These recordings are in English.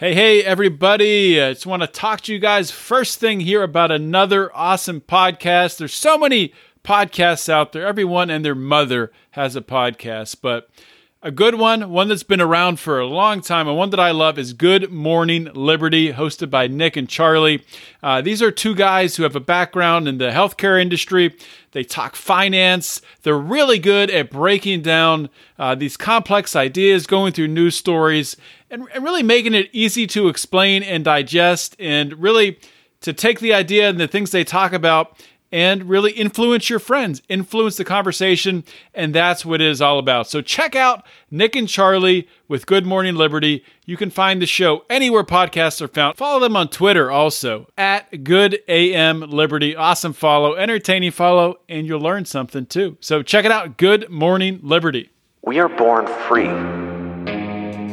Hey, hey, everybody. I just want to talk to you guys first thing here about another awesome podcast. There's so many podcasts out there. Everyone and their mother has a podcast, but a good one, one that's been around for a long time, and one that I love is Good Morning Liberty, hosted by Nick and Charlie. Uh, these are two guys who have a background in the healthcare industry. They talk finance. They're really good at breaking down uh, these complex ideas, going through news stories, and, and really making it easy to explain and digest, and really to take the idea and the things they talk about and really influence your friends, influence the conversation, and that's what it is all about. So check out Nick and Charlie with Good Morning Liberty. You can find the show anywhere podcasts are found. Follow them on Twitter also at Good AM Liberty. Awesome follow, entertaining follow, and you'll learn something too. So check it out. Good Morning Liberty. We are born free.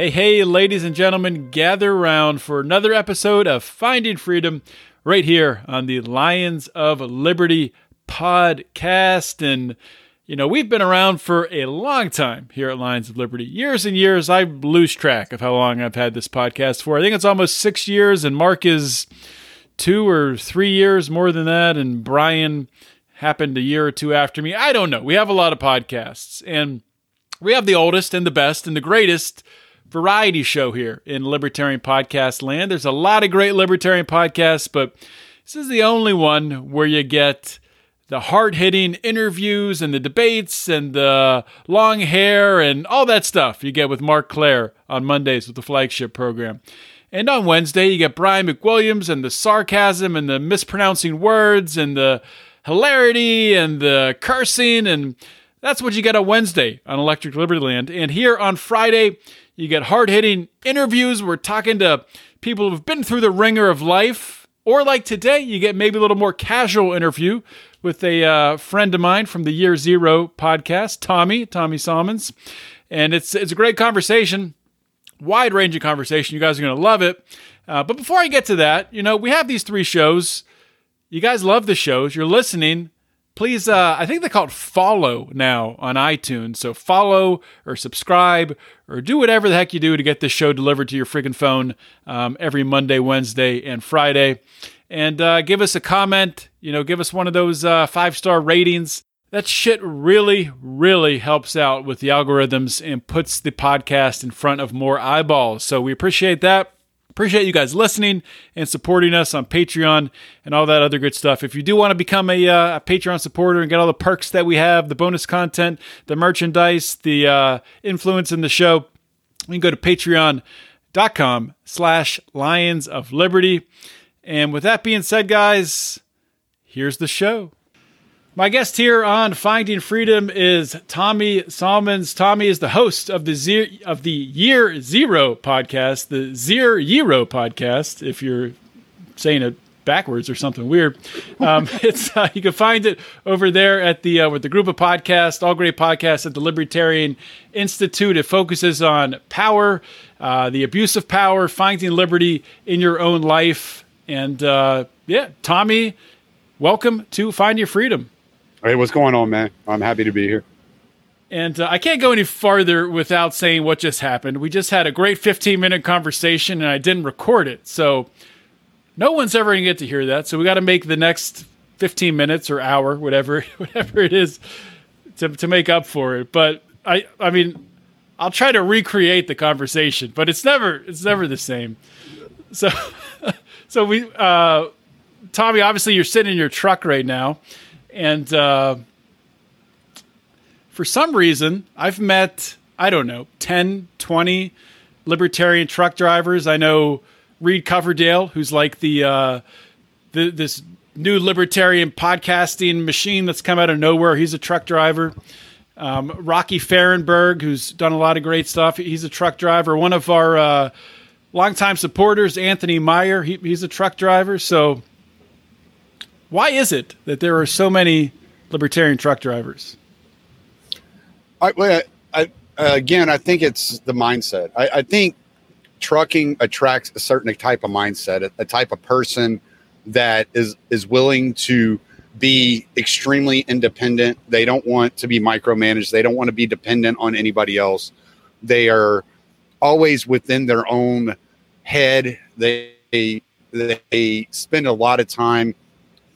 Hey, hey, ladies and gentlemen, gather around for another episode of Finding Freedom right here on the Lions of Liberty podcast. And, you know, we've been around for a long time here at Lions of Liberty. Years and years. I lose track of how long I've had this podcast for. I think it's almost six years, and Mark is two or three years more than that, and Brian happened a year or two after me. I don't know. We have a lot of podcasts, and we have the oldest and the best and the greatest variety show here in libertarian podcast land. There's a lot of great libertarian podcasts, but this is the only one where you get the hard hitting interviews and the debates and the long hair and all that stuff you get with Marc Clair on Mondays with the flagship program. And on Wednesday, you get Brian McWilliams and the sarcasm and the mispronouncing words and the hilarity and the cursing. And that's what you get on Wednesday on Electric Liberty Land. And here on Friday, you get hard hitting interviews. We're talking to people who've been through the ringer of life. Or like today, you get maybe a little more casual interview with a uh, friend of mine from the Year Zero podcast, Tommy, Tommy Salmons. And it's, it's a great conversation wide ranging conversation. You guys are going to love it. Uh, but before I get to that, you know, we have these three shows. You guys love the shows. You're listening. Please, uh, I think they call it follow now on iTunes. So follow or subscribe or do whatever the heck you do to get this show delivered to your freaking phone um, every Monday, Wednesday, and Friday. And uh, give us a comment. You know, give us one of those uh, five star ratings that shit really, really helps out with the algorithms and puts the podcast in front of more eyeballs. So we appreciate that. Appreciate you guys listening and supporting us on Patreon and all that other good stuff. If you do want to become a, uh, a Patreon supporter and get all the perks that we have, the bonus content, the merchandise, the uh, influence in the show, you can go to patreon.com slash lions of liberty. And with that being said, guys, here's the show. My guest here on Finding Freedom is Tommy Salmons. Tommy is the host of the Zero, of the Year Zero podcast, the Zero Zero podcast. If you're saying it backwards or something weird, um, it's uh, you can find it over there at the uh, with the group of podcasts, all great podcasts at the Libertarian Institute. It focuses on power, uh, the abuse of power, finding liberty in your own life, and uh, yeah, Tommy, welcome to Find Your Freedom. Hey, what's going on, man? I'm happy to be here. And uh, I can't go any farther without saying what just happened. We just had a great 15 minute conversation and I didn't record it. So no one's ever going to get to hear that. So we got to make the next 15 minutes or hour, whatever, whatever it is to, to make up for it. But I, I mean, I'll try to recreate the conversation, but it's never, it's never the same. So, so we, uh, Tommy, obviously you're sitting in your truck right now. And uh, for some reason, I've met, I don't know, 10, 20 libertarian truck drivers. I know Reed Coverdale, who's like the, uh, the this new libertarian podcasting machine that's come out of nowhere. He's a truck driver. Um, Rocky Fahrenberg, who's done a lot of great stuff. He's a truck driver. One of our uh, longtime supporters, Anthony Meyer. He, he's a truck driver. So, why is it that there are so many libertarian truck drivers? I, well, I, uh, again, I think it's the mindset. I, I, think trucking attracts a certain type of mindset, a, a type of person that is is willing to be extremely independent. They don't want to be micromanaged. They don't want to be dependent on anybody else. They are always within their own head. They they spend a lot of time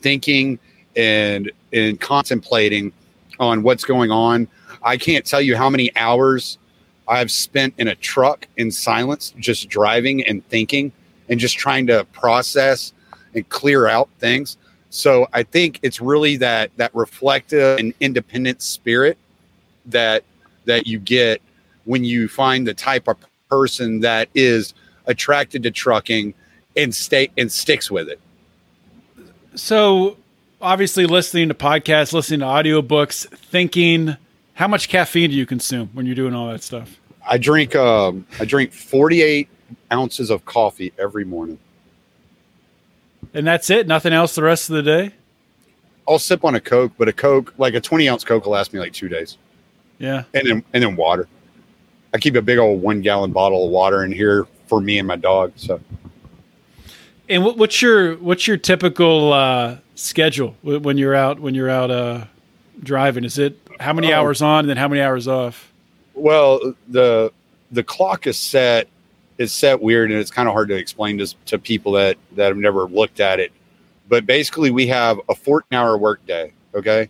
thinking and and contemplating on what's going on. I can't tell you how many hours I've spent in a truck in silence, just driving and thinking and just trying to process and clear out things. So I think it's really that that reflective and independent spirit that that you get when you find the type of person that is attracted to trucking and stay and sticks with it. So obviously listening to podcasts, listening to audiobooks, thinking how much caffeine do you consume when you're doing all that stuff? I drink um, I drink 48 ounces of coffee every morning. And that's it? Nothing else the rest of the day? I'll sip on a Coke, but a Coke, like a 20 ounce Coke, will last me like two days. Yeah. And then, and then water. I keep a big old one gallon bottle of water in here for me and my dog. So. And what, what's your what's your typical uh, schedule when you're out when you're out uh, driving? Is it how many oh. hours on and then how many hours off? Well, the the clock is set is set weird and it's kind of hard to explain to, to people that that have never looked at it but basically we have a 14 hour workday okay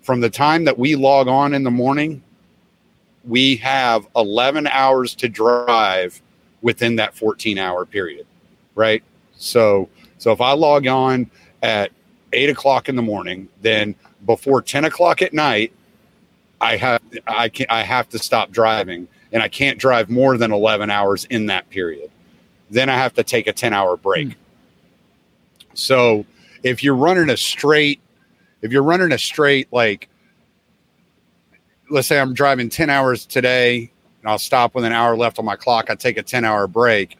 from the time that we log on in the morning we have 11 hours to drive within that 14 hour period right so so if i log on at 8 o'clock in the morning then before 10 o'clock at night i have i can i have to stop driving and I can't drive more than 11 hours in that period. Then I have to take a 10 hour break. Mm. So if you're running a straight, if you're running a straight, like, let's say I'm driving 10 hours today and I'll stop with an hour left on my clock, I take a 10 hour break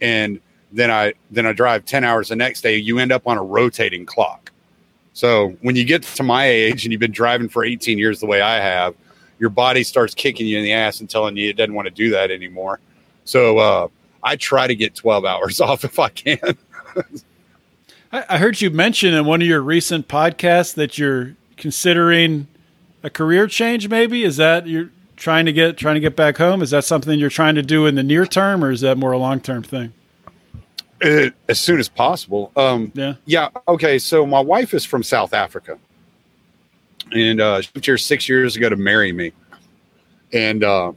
and then I then I drive 10 hours the next day, you end up on a rotating clock. So when you get to my age and you've been driving for 18 years the way I have, your body starts kicking you in the ass and telling you it doesn't want to do that anymore. So uh, I try to get 12 hours off if I can. I heard you mention in one of your recent podcasts that you're considering a career change. Maybe is that you're trying to get trying to get back home? Is that something you're trying to do in the near term, or is that more a long term thing? Uh, as soon as possible. Um, yeah. Yeah. Okay. So my wife is from South Africa and uh, she moved here six years ago to marry me. And uh,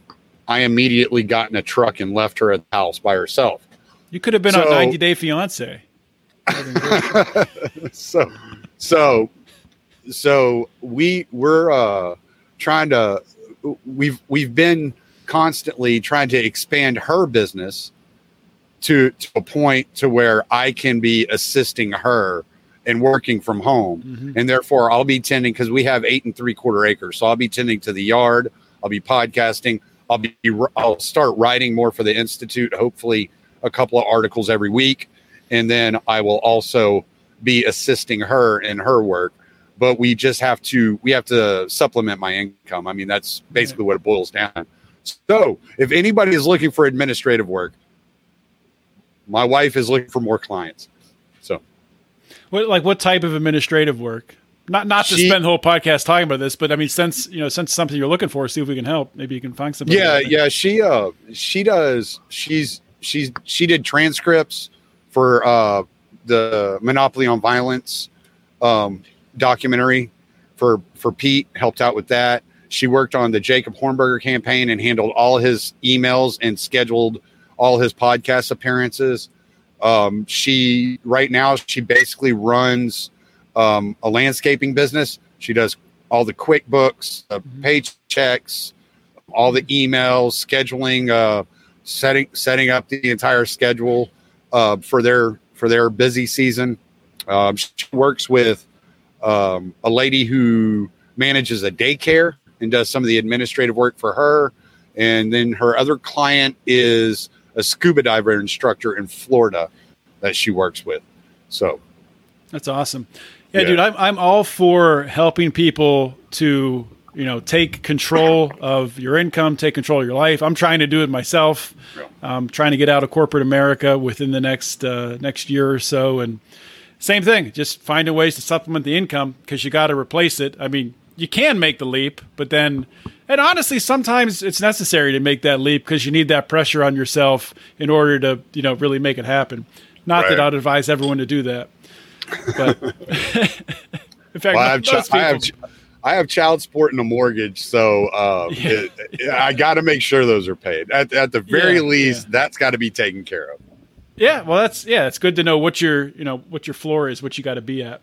I immediately got in a truck and left her at the house by herself. You could have been so, on 90 Day Fiance. so, so, so we we're uh, trying to we've we've been constantly trying to expand her business to to a point to where I can be assisting her and working from home. Mm-hmm. And therefore, I'll be tending because we have eight and three quarter acres. So I'll be tending to the yard. I'll be podcasting. I'll be, I'll start writing more for the Institute, hopefully a couple of articles every week. And then I will also be assisting her in her work. But we just have to, we have to supplement my income. I mean, that's basically what it boils down. So if anybody is looking for administrative work, my wife is looking for more clients. So, what like what type of administrative work? Not not to spend the whole podcast talking about this, but I mean, since you know, since something you're looking for, see if we can help. Maybe you can find something. Yeah, yeah. She uh, she does. She's she's she did transcripts for uh the Monopoly on Violence um documentary for for Pete. Helped out with that. She worked on the Jacob Hornberger campaign and handled all his emails and scheduled all his podcast appearances. Um, she right now she basically runs um, a landscaping business. She does all the QuickBooks, the mm-hmm. paychecks, all the emails, scheduling, uh, setting setting up the entire schedule uh, for their for their busy season. Um, she works with um, a lady who manages a daycare and does some of the administrative work for her. And then her other client is a scuba diver instructor in Florida that she works with. So That's awesome. Yeah, Yeah. dude, I'm I'm all for helping people to you know take control of your income, take control of your life. I'm trying to do it myself. I'm trying to get out of corporate America within the next uh, next year or so, and same thing. Just finding ways to supplement the income because you got to replace it. I mean, you can make the leap, but then, and honestly, sometimes it's necessary to make that leap because you need that pressure on yourself in order to you know really make it happen. Not that I'd advise everyone to do that. But in fact, Well, I, have chi- I have ch- I have child support and a mortgage, so uh, Yeah. it- I got to make sure those are paid. At, at the very Yeah, least, yeah. that's got to be taken care of. yeah, well, that's yeah, it's good to know what your you know what your floor is, what you got to be at.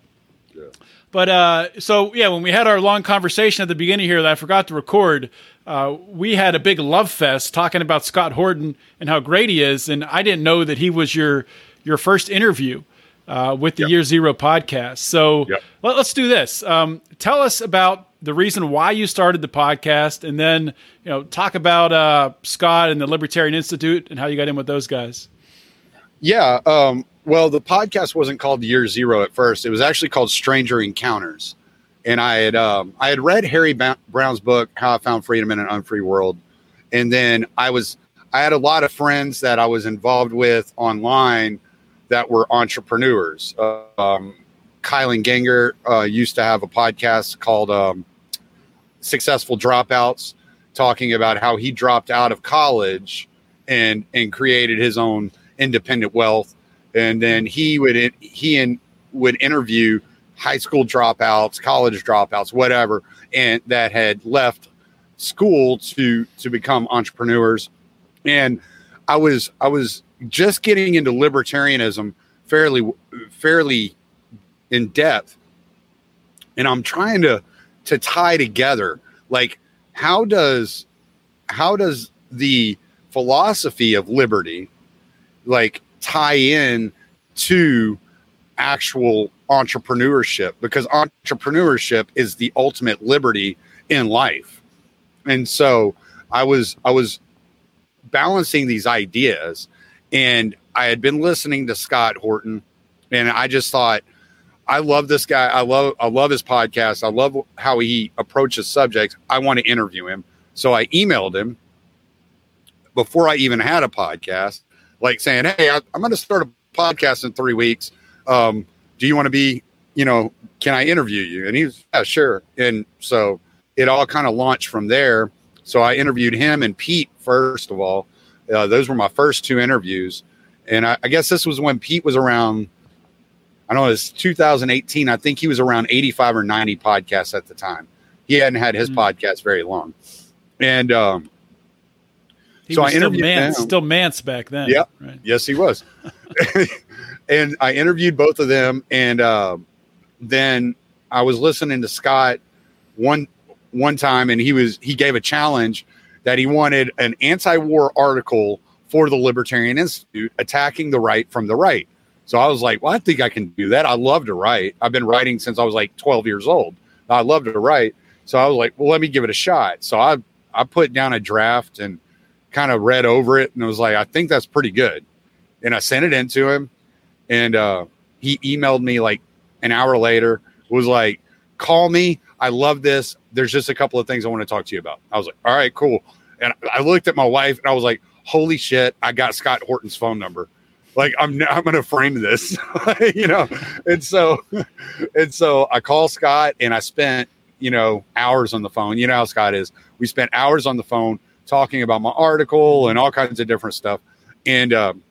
But uh, so yeah, when we had our long conversation at the beginning here that I forgot to record, uh, we had a big love fest talking about Scott Horton and how great he is, and I didn't know that he was your your first interview uh, with the Year Zero podcast. So Yep. let, us do this. Um, tell us about the reason why you started the podcast, and then you know talk about uh, Scott and the Libertarian Institute and how you got in with those guys. Yeah. Um, well, the podcast wasn't called Year Zero at first. It was actually called Stranger Encounters, and I had um, I had read Harry Ba- Browne's book How I Found Freedom in an Unfree World, and then I was I had a lot of friends that I was involved with online that were entrepreneurs. Uh, um, Kylan Ganger uh, used to have a podcast called um, Successful Dropouts, talking about how he dropped out of college and and created his own independent wealth. And then he would he and would interview high school dropouts, college dropouts, whatever, and that had left school to to become entrepreneurs. And I was I was just getting into libertarianism fairly fairly in depth, and I'm trying to to tie together like how does how does the philosophy of liberty like tie in to actual entrepreneurship because entrepreneurship is the ultimate liberty in life. And so i was i was balancing these ideas and i had been listening to scott horton and i just thought i love this guy. I love i love his podcast. I love how he approaches subjects. I want to interview him. So i emailed him before i even had a podcast like saying hey I, i'm going to start a podcast in three weeks. Um, do you want to be you know can i interview you? And he was yeah sure. And so it all kind of launched from there. So i interviewed him and pete first of all. Uh, those were my first two interviews. And I, I guess this was when pete was around i don't know it's 2018 i think he was around 85 or 90 podcasts at the time. He hadn't had his Mm. podcast very long. And um, He So I still interviewed Mance, them. still Mance back then. Yeah. Right. Yes, he was. and I interviewed both of them, and uh, then I was listening to Scott one one time, and he was he gave a challenge that he wanted an anti-war article for the Libertarian Institute attacking the right from the right. So I was like, well, I think I can do that. I love to write. I've been writing since I was like 12 years old. I love to write. So I was like, well, let me give it a shot. So I I put down a draft and kind of read over it and was like, I think that's pretty good. And I sent it in to him and uh, he emailed me like an hour later, was like, call me. I love this. There's just a couple of things I want to talk to you about. I was like, all right, cool. And I looked at my wife and I was like, holy shit, I got Scott Horton's phone number. Like I'm, I'm to frame this, you know? And so, and so I called Scott and I spent, you know, hours on the phone. You know how Scott is. We spent hours on the phone talking about my article and all kinds of different stuff. And, um,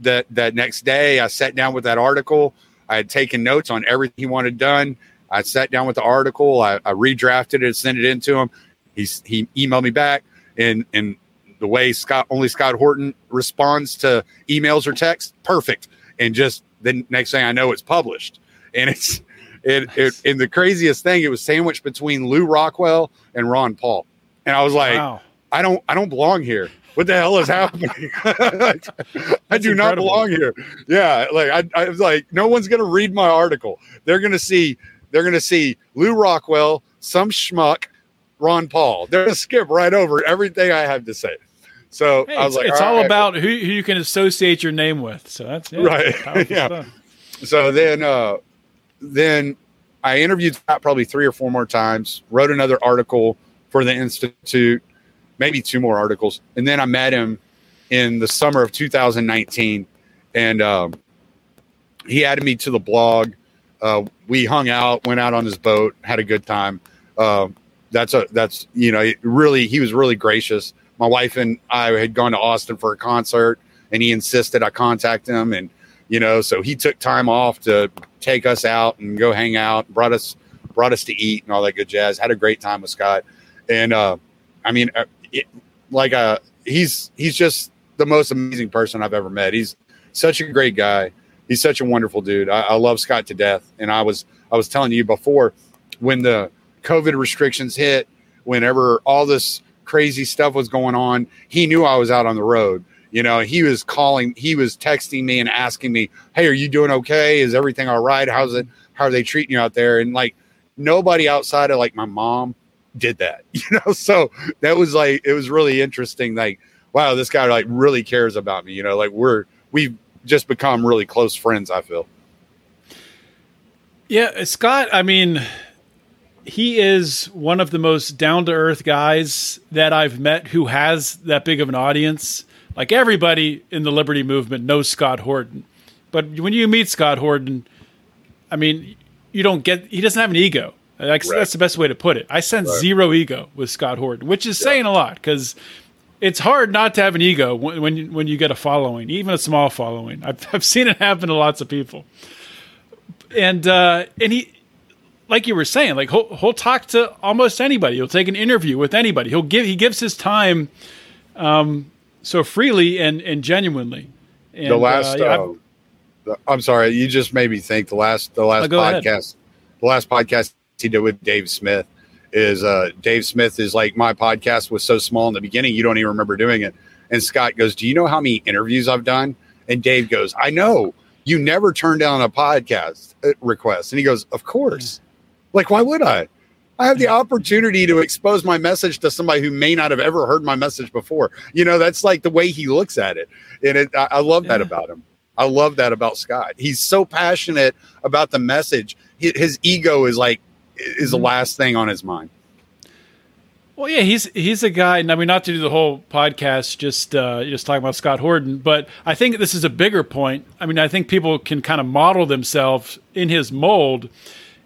that that next day I sat down with that article. I had taken notes on everything he wanted done. I sat down with the article. I, I redrafted it and sent it in to him. He's he emailed me back and and the way Scott only Scott Horton responds to emails or text, perfect. And just the next thing I know, it's published. And it's it, it and the craziest thing, it was sandwiched between Lew Rockwell and Ron Paul. And I was like, wow. I don't I don't belong here. What the hell is happening? I do not belong here. Yeah, like I, I was like, no one's gonna read my article. They're gonna see they're gonna see Lew Rockwell, some schmuck, Ron Paul. They're gonna skip right over everything I have to say. So Hey, I was it's, like, it's all right. about who, who you can associate your name with. So that's yeah, Right. Yeah. stuff. so then uh then I interviewed Scott probably three or four more times, wrote another article for the Institute, maybe two more articles. And then I met him in the summer of 2019. And um, he added me to the blog. Uh, we hung out, went out on his boat, had a good time. Um, that's a that's you know really he was really gracious. My wife and I had gone to Austin for a concert, and he insisted I contact him, and you know so he took time off to take us out and go hang out. brought us brought us to eat and all that good jazz. Had a great time with Scott, and uh, I mean, uh, like uh, he's he's just the most amazing person I've ever met. He's such a great guy. He's such a wonderful dude. I, I love Scott to death. And I was I was telling you before when the COVID restrictions hit, whenever all this crazy stuff was going on, he knew I was out on the road. You know, he was calling, he was texting me and asking me, "Hey, are you doing okay? Is everything all right? How's it? How are they treating you out there?" And like nobody outside of like my mom did that. You know, so that was like it was really interesting. Like, wow, this guy like really cares about me. You know, like we're we've just become really close friends. I feel. Yeah, uh, Scott, I mean, he is one of the most down to earth guys that I've met who has that big of an audience. Like everybody in the Liberty movement knows Scott Horton. But when you meet Scott Horton, I mean, you don't get, he doesn't have an ego. That's, Right. that's the best way to put it. I sense Right. zero ego with Scott Horton, which is saying a lot because it's hard not to have an ego when, when, you, when you get a following, even a small following. I've, I've seen it happen to lots of people. And, uh, and he, like you were saying, like he'll, he'll talk to almost anybody. He'll take an interview with anybody. He'll give, he gives his time, um, so freely and, and genuinely. And, the last uh, yeah, uh, the, i'm sorry you just made me think the last the last ahead. podcast the last podcast he did with dave smith is uh dave smith is like my podcast was so small in the beginning you don't even remember doing it and scott goes do you know how many interviews i've done and dave goes i know you never turn down a podcast uh, request and he goes of course like why would i I have the opportunity to expose my message to somebody who may not have ever heard my message before. You know, that's like the way he looks at it. And it, I, I love that Yeah. about him. I love that about Scott. He's so passionate about the message. His ego is like, is the Mm-hmm. last thing on his mind. Well, yeah, he's he's a guy, and I mean not to do the whole podcast just uh, just talking about Scott Horton, but I think this is a bigger point. I mean, I think people can kind of model themselves in his mold,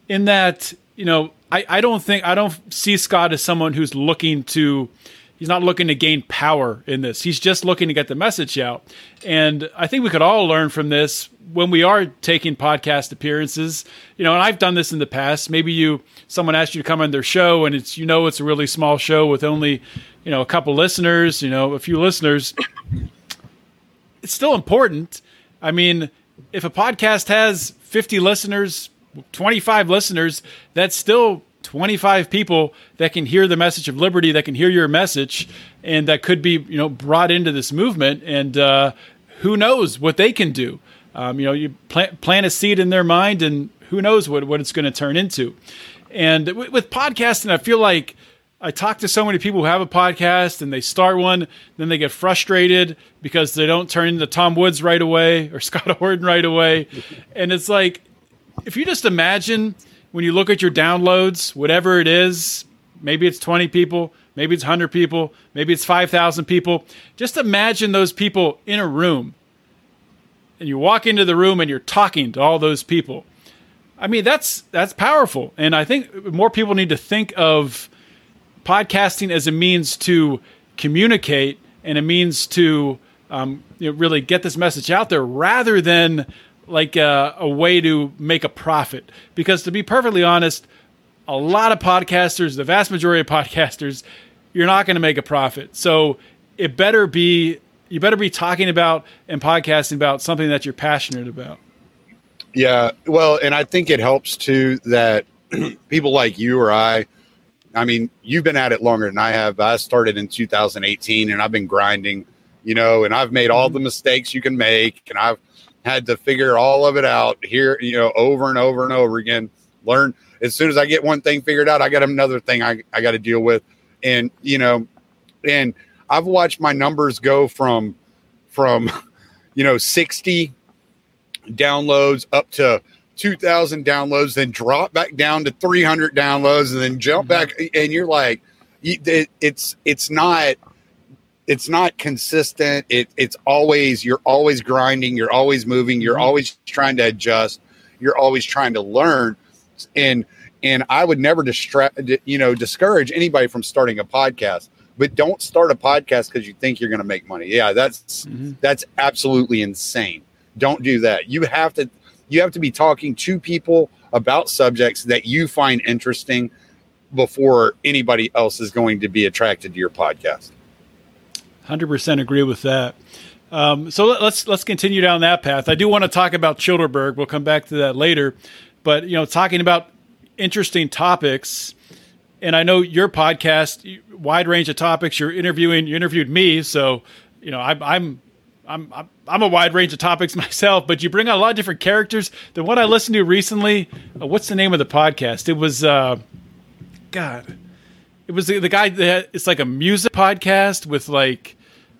in that you know, I, I don't think I don't see Scott as someone who's looking to. He's not looking to gain power in this. He's just looking to get the message out. And I think we could all learn from this when we are taking podcast appearances. You know, and I've done this in the past. Maybe you someone asked you to come on their show and it's you know it's a really small show with only, you know, a couple listeners, you know, a few listeners. It's still important. I mean, if a podcast has 50 listeners, 25 listeners, that's still 25 people that can hear the message of liberty, that can hear your message, and that could be, you know, brought into this movement. And uh, who knows what they can do? Um, you know, you plant, plant a seed in their mind, and who knows what, what it's going to turn into. And with, with podcasting, I feel like I talk to so many people who have a podcast and they start one, then they get frustrated because they don't turn into Tom Woods right away or Scott Horton right away. And it's like, if you just imagine when you look at your downloads, whatever it is, maybe it's 20 people, maybe it's 100 people, maybe it's 5,000 people. Just imagine those people in a room. And you walk into the room and you're talking to all those people. I mean, that's that's powerful. And I think more people need to think of podcasting as a means to communicate and a means to um, you know, really get this message out there rather than like a, a way to make a profit. Because to be perfectly honest, a lot of podcasters, the vast majority of podcasters, you're not going to make a profit. So it better be you better be talking about and podcasting about something that you're passionate about. Yeah. Well, and I think it helps too that people like you or I, I mean, you've been at it longer than I have. I started in 2018 and I've been grinding, you know, and I've made all mm-hmm. the mistakes you can make and I've had to figure all of it out here, you know, over and over and over again. Learn as soon as I get one thing figured out, I got another thing I, I got to deal with. And, you know, and I've watched my numbers go from from you know 60 downloads up to 2000 downloads then drop back down to 300 downloads and then jump mm-hmm. back and you're like it, it's it's not it's not consistent. It, it's always you're always grinding you're always moving you're mm-hmm. always trying to adjust you're always trying to learn. And and i would never distract you know discourage anybody from starting a podcast but don't start a podcast because you think you're going to make money. Yeah that's mm-hmm. that's absolutely insane. Don't do that. You have to you have to be talking to people about subjects that you find interesting before anybody else is going to be attracted to your podcast Hundred percent agree with that. Um, so let, let's let's continue down that path. I do want to talk about Childerberg. We'll come back to that later, but you know, talking about interesting topics, and I know your podcast, wide range of topics. You're interviewing. You interviewed me, so you know, I, I'm. I'm, I'm I'm a wide range of topics myself, but you bring out a lot of different characters. The one I listened to recently, uh, what's the name of the podcast? It was, uh, God, it was the, the guy that it's like a music podcast with like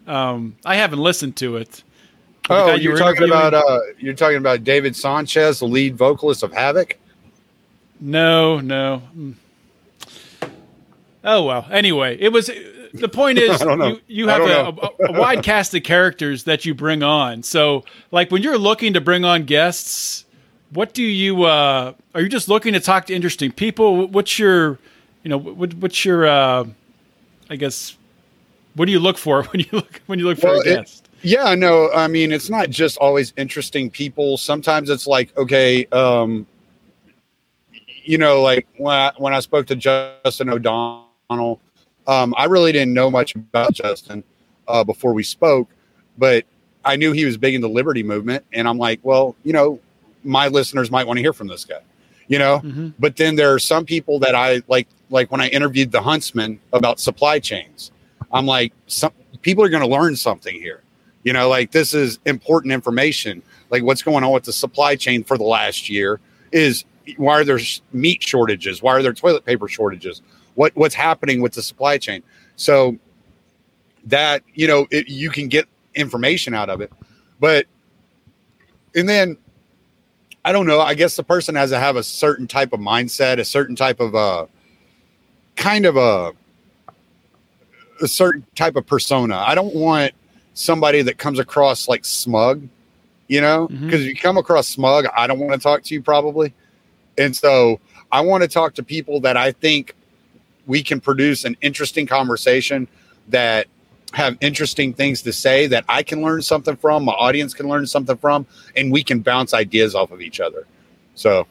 um I haven't listened to it. Oh you you're were talking about uh you're talking about david sanchez the lead vocalist of Havok No, no. Mm. Oh well. Anyway, it was the point is I don't know. you, you have a, a, a wide cast of characters that you bring on. So like when you're looking to bring on guests, what do you uh are you just looking to talk to interesting people? What's your you know what, what's your uh I guess what do you look for when you look when you look for Well, a it- guest? Yeah, no, I mean it's not just always interesting people. Sometimes it's like, okay, um, you know, like when I, when I spoke to Justin O'Donnell, um, I really didn't know much about Justin uh, before we spoke, but I knew he was big in the Liberty movement, and I'm like, well, you know, my listeners might want to hear from this guy, you know. Mhm. But then there are some people that I like, like when I interviewed the Huntsman about supply chains, I'm like, some people are going to learn something here. You know, like this is important information. Like what's going on with the supply chain for the last year is why are there meat shortages? Why are there toilet paper shortages? What what's happening with the supply chain? So that you know it, you can get information out of it, but and then I don't know. I guess the person has to have a certain type of mindset, a certain type of uh kind of a a certain type of persona. I don't want somebody that comes across like smug, you know, mm-hmm. because if you come across smug, I don't want to talk to you probably. And so I want to talk to people that I think we can produce an interesting conversation that have interesting things to say that I can learn something from, my audience can learn something from, and we can bounce ideas off of each other. So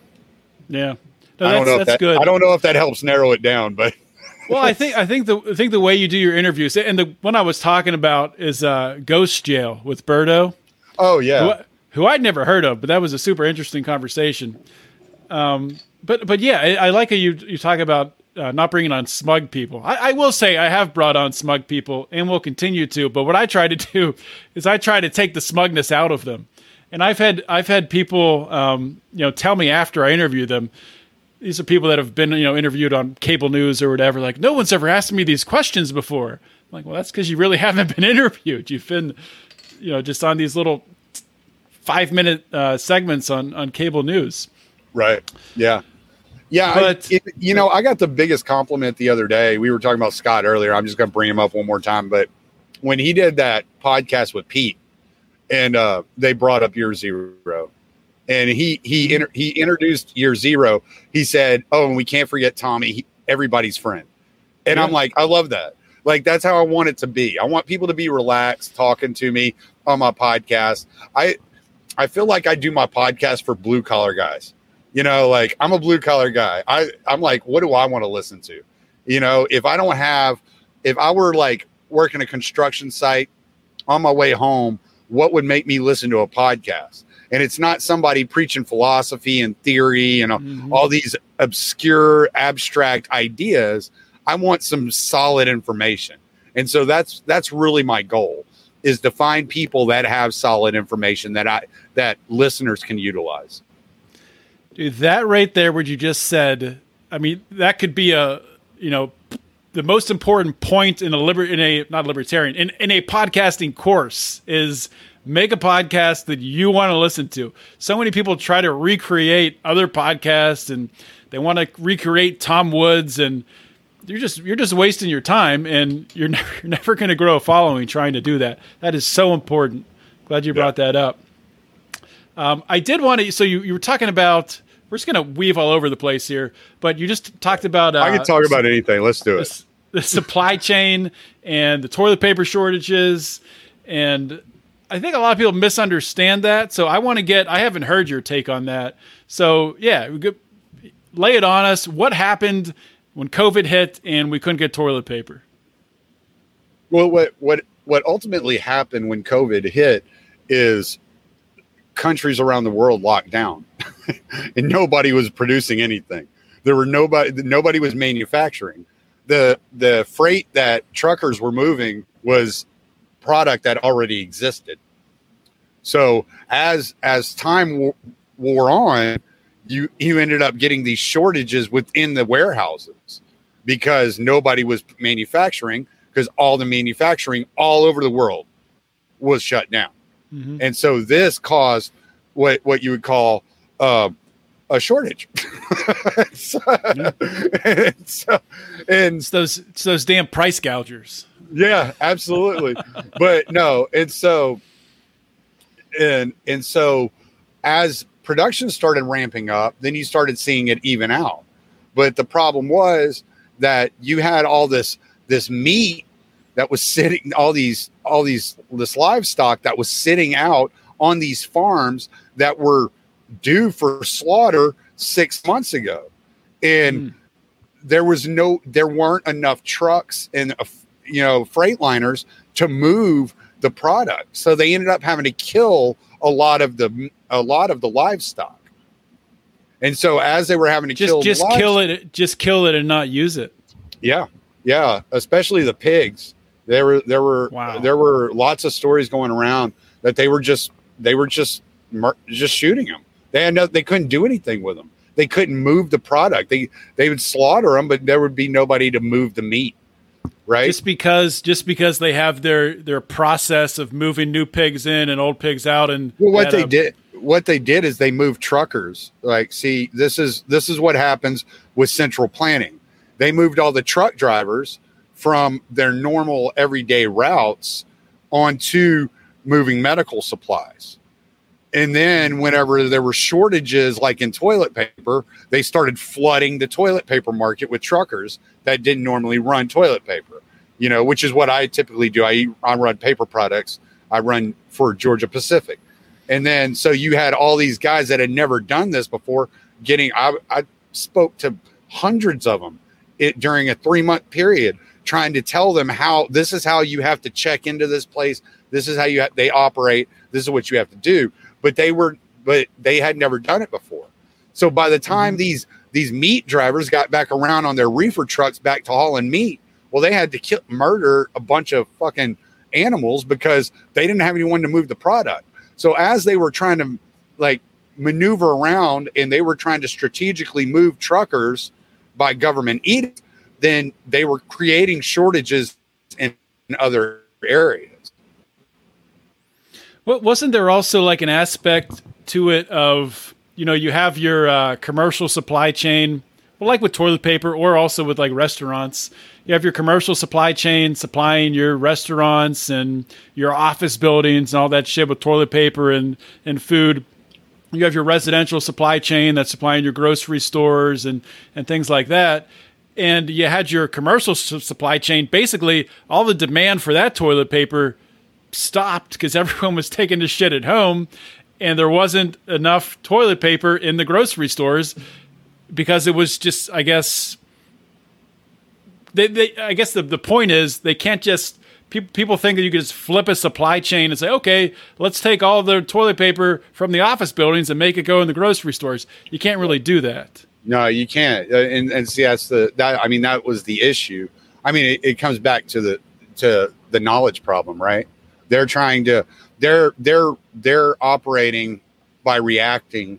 Yeah. No, I don't know if that good. I don't know if that helps narrow it down, but well, I think I think the I think the way you do your interviews, and the one I was talking about is uh, Ghost Jail with Birdo, oh yeah. who, who I'd never heard of, but that was a super interesting conversation. Um, but but yeah, I, I like how you you talk about uh, not bringing on smug people. I, I will say I have brought on smug people and will continue to. But what I try to do is I try to take the smugness out of them. And I've had I've had people um, you know tell me after I interview them. These are people that have been you know interviewed on cable news or whatever. Like no one's ever asked me these questions before. I'm like, well, that's because you really haven't been interviewed. You've been you know just on these little five minute uh, segments on on cable news. Right. Yeah. Yeah. I- But- it- you know, I got the biggest compliment the other day. We were talking about Scott earlier. I'm just going to bring him up one more time. But when he did that podcast with Pete and uh, they brought up year zero and he, he, mm-hmm. inter- he introduced year zero, he said, Oh, and we can't forget Tommy, he, everybody's friend. And I'm like, I love that. Like, that's how I want it to be. I want people to be relaxed talking to me on my podcast. I, I feel like I do my podcast for blue collar guys. You know, like I'm a blue collar guy. I I'm like, what do I want to listen to? You know, if I don't have, if I were like working a construction site on my way home, what would make me listen to a podcast? And it's not somebody preaching philosophy and theory and all- Mhm. all these obscure, abstract ideas. I want some solid information. And so that's that's really my goal is to find people that have solid information that I that listeners can utilize. Dude, that right there, what you just said, I mean, that could be a, you know, the most important point in a liber- in a not libertarian in, in a podcasting course is make a podcast that you want to listen to. So many people try to recreate other podcasts and they want to recreate Tom Woods and you're just you're just wasting your time and you're never, you're never going to grow a following trying to do that. That is so important. Glad you brought that up. Um, I did want to. So you, you were talking about. We're just going to weave all over the place here, but you just talked about. Uh, I can talk about anything. Let's do it. The, the supply chain and the toilet paper shortages, and I think a lot of people misunderstand that. So I want to get. I haven't heard your take on that. So yeah, lay it on us. What happened when COVID hit and we couldn't get toilet paper? Well, what what what ultimately happened when COVID hit is countries around the world locked down and nobody was producing anything. There were nobody nobody was manufacturing. The the freight that truckers were moving was product that already existed. So as as time wore on, you you ended up getting these shortages within the warehouses because nobody was manufacturing because all the manufacturing all over the world was shut down. Mm-hmm. And so this caused what what you would call uh, a shortage. so, yeah. and, so, and it's those it's those damn price gougers. Yeah, absolutely. but no, and so and and so as production started ramping up, then you started seeing it even out. But the problem was that you had all this this meat that was sitting all these all these this livestock that was sitting out on these farms that were due for slaughter six months ago and mm. there was no there weren't enough trucks and uh, you know freight liners to move the product so they ended up having to kill a lot of the a lot of the livestock and so as they were having to just kill just kill it just kill it and not use it yeah yeah especially the pigs there were there were wow. there were lots of stories going around that they were just they were just just shooting them. They had no, they couldn't do anything with them. They couldn't move the product. They they would slaughter them, but there would be nobody to move the meat. Right? Just because just because they have their their process of moving new pigs in and old pigs out and well, what they a, did what they did is they moved truckers. Like, see, this is this is what happens with central planning. They moved all the truck drivers from their normal everyday routes onto moving medical supplies. And then, whenever there were shortages, like in toilet paper, they started flooding the toilet paper market with truckers that didn't normally run toilet paper, you know, which is what I typically do. I, I run paper products, I run for Georgia Pacific. And then, so you had all these guys that had never done this before getting, I, I spoke to hundreds of them it, during a three month period trying to tell them how this is how you have to check into this place. This is how you they operate. This is what you have to do. But they were, but they had never done it before. So by the time mm-hmm. these these meat drivers got back around on their reefer trucks back to hauling meat, well, they had to kill, murder a bunch of fucking animals because they didn't have anyone to move the product. So as they were trying to like maneuver around and they were trying to strategically move truckers by government edict, then they were creating shortages in, in other areas. Well, wasn't there also like an aspect to it of you know you have your uh, commercial supply chain, well, like with toilet paper, or also with like restaurants. You have your commercial supply chain supplying your restaurants and your office buildings and all that shit with toilet paper and and food. You have your residential supply chain that's supplying your grocery stores and and things like that and you had your commercial supply chain. Basically, all the demand for that toilet paper stopped because everyone was taking the shit at home, and there wasn't enough toilet paper in the grocery stores because it was just, I guess. They, they, I guess the, the point is they can't just people think that you can just flip a supply chain and say, okay, let's take all the toilet paper from the office buildings and make it go in the grocery stores. You can't really do that. No, you can't. Uh, and and see, that's the that. I mean, that was the issue. I mean, it, it comes back to the to the knowledge problem, right? They're trying to they're they're they're operating by reacting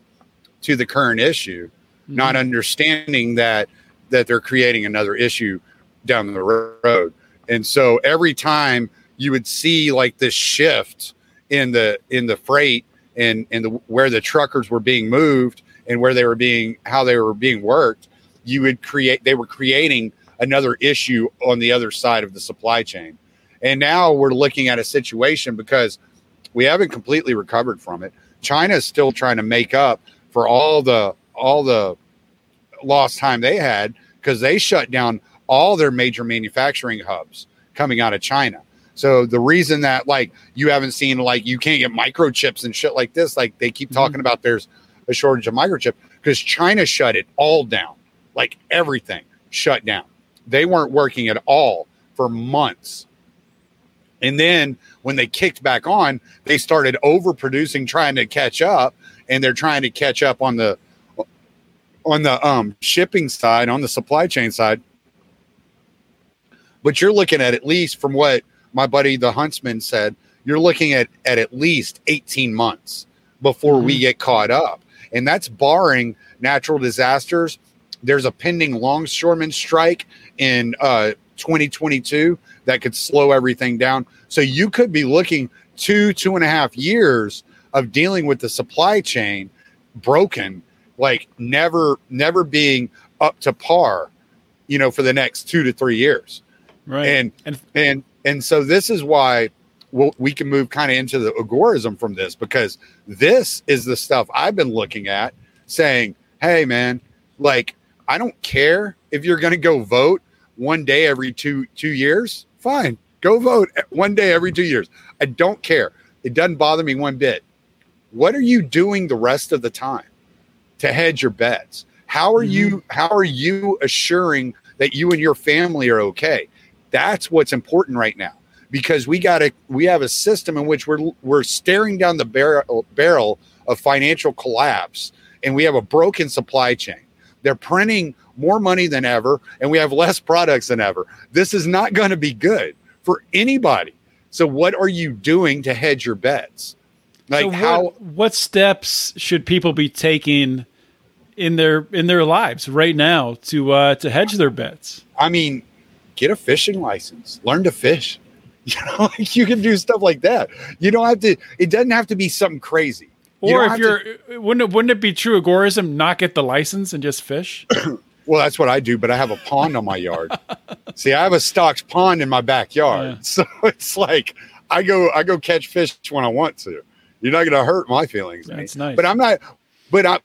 to the current issue, mm-hmm. not understanding that that they're creating another issue down the road. And so every time you would see like this shift in the in the freight and and the where the truckers were being moved and where they were being how they were being worked, you would create they were creating another issue on the other side of the supply chain. And now we're looking at a situation because we haven't completely recovered from it. China is still trying to make up for all the all the lost time they had because they shut down all their major manufacturing hubs coming out of China. So the reason that like you haven't seen like you can't get microchips and shit like this, like they keep mm-hmm. talking about there's a shortage of microchip because China shut it all down, like everything shut down. They weren't working at all for months. And then when they kicked back on, they started overproducing, trying to catch up, and they're trying to catch up on the on the um, shipping side, on the supply chain side. But you're looking at at least from what my buddy the huntsman said, you're looking at at at least 18 months before we get caught up. And that's barring natural disasters. There's a pending longshoreman strike in uh, 2022 that could slow everything down. So you could be looking two, two and a half years of dealing with the supply chain broken, like never, never being up to par, you know, for the next two to three years. Right. And and and and so this is why we'll, we can move kind of into the agorism from this because this is the stuff I've been looking at saying, hey man, like I don't care if you're going to go vote one day every two two years. Fine, go vote one day every two years. I don't care. It doesn't bother me one bit. What are you doing the rest of the time to hedge your bets? How are you mm-hmm. how are you assuring that you and your family are okay? That's what's important right now because we got a we have a system in which we're we're staring down the barrel barrel of financial collapse and we have a broken supply chain. They're printing more money than ever and we have less products than ever. This is not going to be good for anybody. So what are you doing to hedge your bets? Like so what, how what steps should people be taking in their in their lives right now to uh, to hedge their bets? I mean, get a fishing license, learn to fish. You know, like you can do stuff like that. You don't have to. It doesn't have to be something crazy. You Or if you're wouldn't it, wouldn't it be true agorism not get the license and just fish? well, that's what I do. But I have a pond on my yard. See, I have a stocked pond in my backyard, Yeah. so it's like I go, I go catch fish when I want to. You're not going to hurt my feelings, man. That's nice. But I'm not. But I.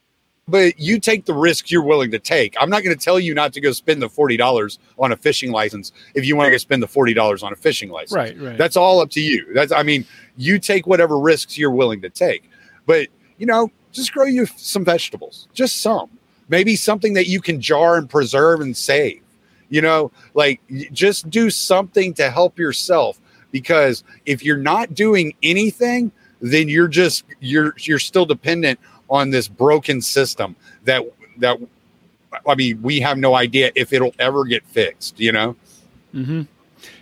But you take the risk you're willing to take. I'm not going to tell you not to go spend the forty dollars on a fishing license if you want to go spend the forty dollars on a fishing license. right, right. That's all up to you. That's I mean, you take whatever risks you're willing to take. But you know, just grow you some vegetables. Just some. Maybe something that you can jar and preserve and save. You know, like just do something to help yourself because if you're not doing anything, then you're just you're you're still dependent on this broken system that that I mean, we have no idea if it'll ever get fixed, you know?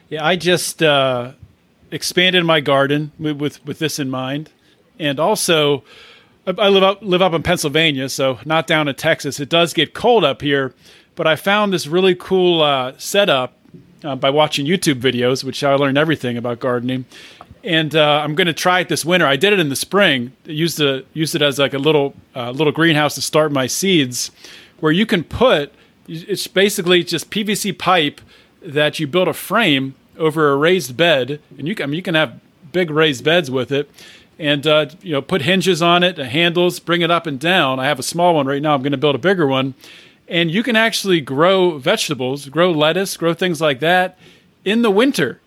Yeah, I just uh, expanded my garden with with this in mind, and also I, I live up live up in Pennsylvania, so not down in Texas. It does get cold up here, but I found this really cool uh, setup uh, by watching YouTube videos, which I learned everything about gardening. And uh, I'm going to try it this winter. I did it in the spring. Used it used it as like a little uh, little greenhouse to start my seeds, where you can put. It's basically just PVC pipe that you build a frame over a raised bed, and you can I mean, you can have big raised beds with it, and uh, you know put hinges on it, and handles, bring it up and down. I have a small one right now. I'm going to build a bigger one, and you can actually grow vegetables, grow lettuce, grow things like that in the winter.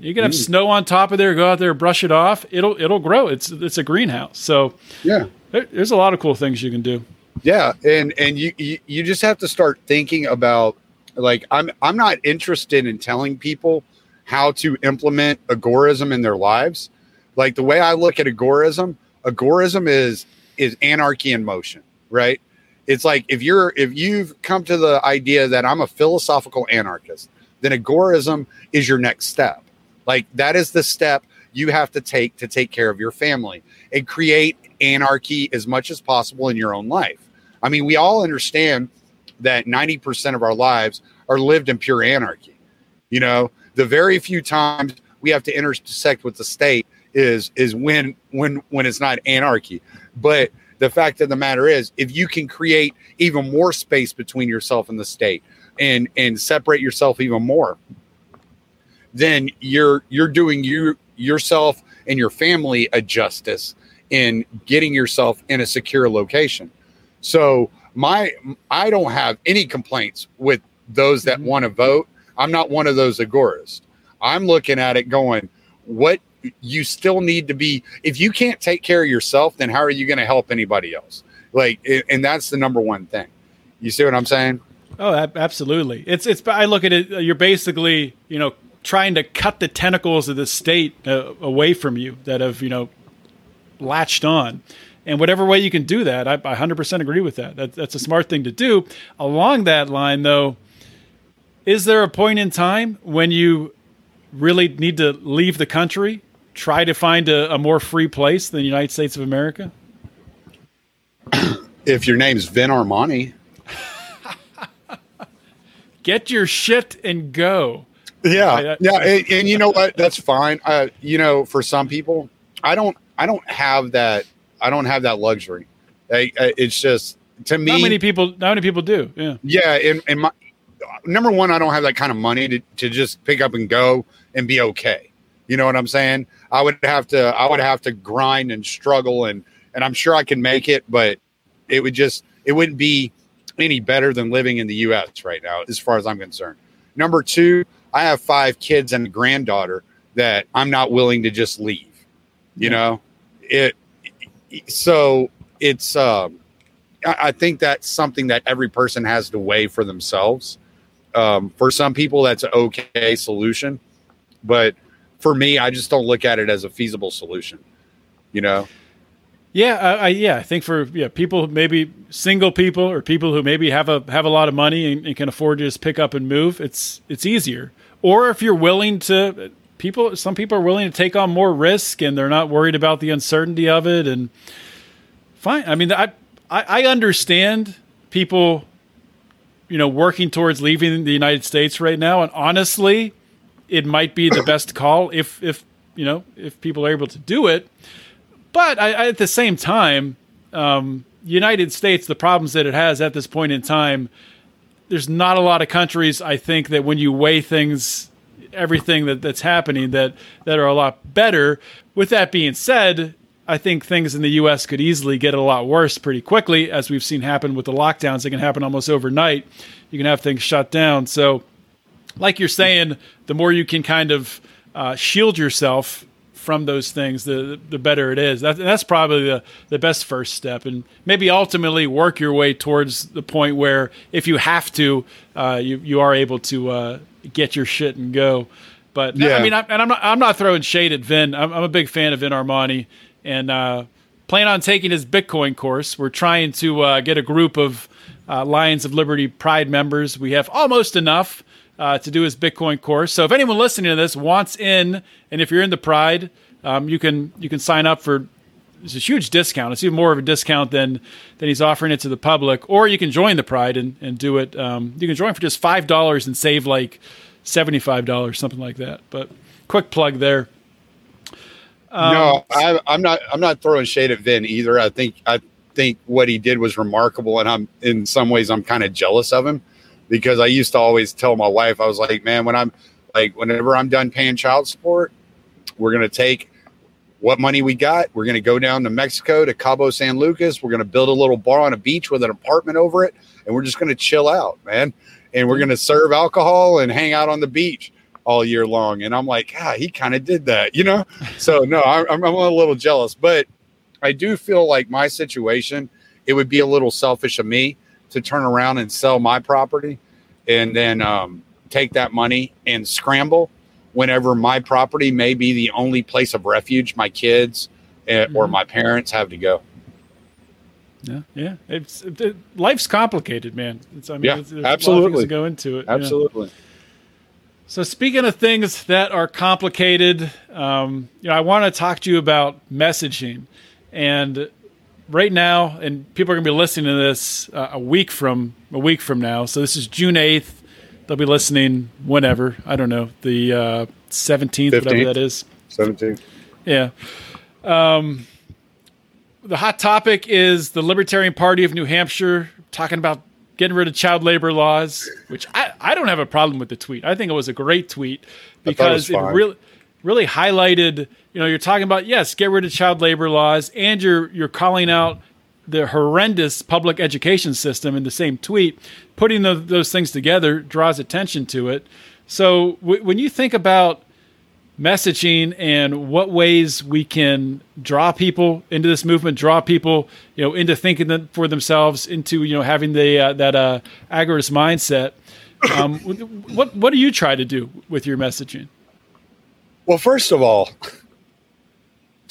You can have snow on top of there. Go out there, brush it off. It'll it'll grow. It's it's a greenhouse. So Yeah. there, there's a lot of cool things you can do. Yeah, and and you, you you just have to start thinking about like I'm I'm not interested in telling people how to implement agorism in their lives. Like the way I look at agorism, agorism is is anarchy in motion, right? It's like if you're if you've come to the idea that I'm a philosophical anarchist, then agorism is your next step. Like that is the step you have to take to take care of your family and create anarchy as much as possible in your own life. I mean, we all understand that 90% of our lives are lived in pure anarchy. You know, the very few times we have to intersect with the state is is when when when it's not anarchy. But the fact of the matter is, if you can create even more space between yourself and the state and and separate yourself even more, then you're you're doing you yourself and your family a justice in getting yourself in a secure location. So my I don't have any complaints with those that mm-hmm. want to vote. I'm not one of those agorists. I'm looking at it going, what you still need to be if you can't take care of yourself, then how are you going to help anybody else? Like and that's the number one thing. You see what I'm saying? Oh, absolutely. It's it's. I look at it. You're basically, you know, trying to cut the tentacles of the state uh, away from you that have, you know, latched on. And whatever way you can do that, I, I 100% agree with that. that. That's a smart thing to do. Along that line, though, is there a point in time when you really need to leave the country, try to find a, a more free place than the United States of America? If your name's Vin Armani, Get your shit and go. yeah, yeah, and, and you know what? That's fine. Uh, you know, for some people, I don't, I don't have that. I don't have that luxury. I, I, it's just to me. How many people. Not many people do. Yeah. Yeah, and, and my number one, I don't have that kind of money to, to just pick up and go and be okay. You know what I'm saying? I would have to I would have to grind and struggle and and I'm sure I can make it, but it would just it wouldn't be any better than living in the US right now, as far as I'm concerned. Number two, I have five kids and a granddaughter that I'm not willing to just leave. You know? It so it's um I I think that's something that every person has to weigh for themselves. Um, for some people, that's an okay solution, but for me, I just don't look at it as a feasible solution. You know, Yeah, I, I, yeah, I think for yeah people maybe single people or people who maybe have a have a lot of money and, and can afford to just pick up and move, it's it's easier. Or if you're willing to, people some people are willing to take on more risk and they're not worried about the uncertainty of it. And fine, I mean, I I, I understand people, you know, working towards leaving the United States right now, and honestly, it might be the best call if if you know if people are able to do it. But I, I, at the same time, um, United States, the problems that it has at this point in time, there's not a lot of countries. I think that when you weigh things, everything that, that's happening, that that are a lot better. With that being said, I think things in the U.S. could easily get a lot worse pretty quickly, as we've seen happen with the lockdowns. They can happen almost overnight. You can have things shut down. So, like you're saying, the more you can kind of uh, shield yourself from those things, the the better it is. That, that's probably the, the best first step, and maybe ultimately work your way towards the point where, if you have to, uh, you you are able to uh, get your shit and go. But Yeah. I mean, I, and I'm not I'm not throwing shade at Vin. I'm, I'm a big fan of Vin Armani, and uh, plan on taking his Bitcoin course. We're trying to uh, get a group of uh, Lions of Liberty Pride members. We have almost enough uh, to do his Bitcoin course. So if anyone listening to this wants in, and if you're in the Pride, um, you can you can sign up for. It's a huge discount. It's even more of a discount than than he's offering it to the public. Or you can join the Pride and, and do it. Um, you can join for just five dollars and save like seventy five dollars, something like that. But quick plug there. no, I, I'm not. I'm not throwing shade at Vin either. I think I think what he did was remarkable, and I'm in some ways I'm kind of jealous of him because I used to always tell my wife I was like, man, when I'm like whenever I'm done paying child support, we're gonna take what money we got. We're gonna go down to Mexico to Cabo San Lucas. We're gonna build a little bar on a beach with an apartment over it, and we're just gonna chill out, man. And we're gonna serve alcohol and hang out on the beach all year long. And I'm like, ah, he kind of did that, you know? So no, I'm, I'm a little jealous, but I do feel like my situation, it would be a little selfish of me to turn around and sell my property and then um, take that money and scramble whenever my property may be the only place of refuge my kids eh, or Mhm. my parents have to go. Yeah, yeah. It's it, life's complicated, man. It's, I mean, Yeah, it's, there's A lot of absolutely. go into it. yeah. Absolutely. So speaking of things that are complicated, um, you know, I want to talk to you about messaging. And right now, and people are going to be listening to this uh, a week from a week from now. So this is June eighth, they'll be listening whenever. I don't know the uh, seventeenth, whatever that is. Seventeenth. Yeah. Um, the hot topic is the Libertarian Party of New Hampshire talking about getting rid of child labor laws, which I, I don't have a problem with the tweet. I think it was a great tweet because it, fine. really really highlighted, you know, you're talking about yes, get rid of child labor laws and you're you're calling out the horrendous public education system in the same tweet. Putting tho- those things together draws attention to it. So w- when you think about messaging and what ways we can draw people into this movement, draw people, you know, into thinking that for themselves, into you know having the uh, that uh, agorist mindset. Um, what what do you try to do with your messaging? Well, first of all,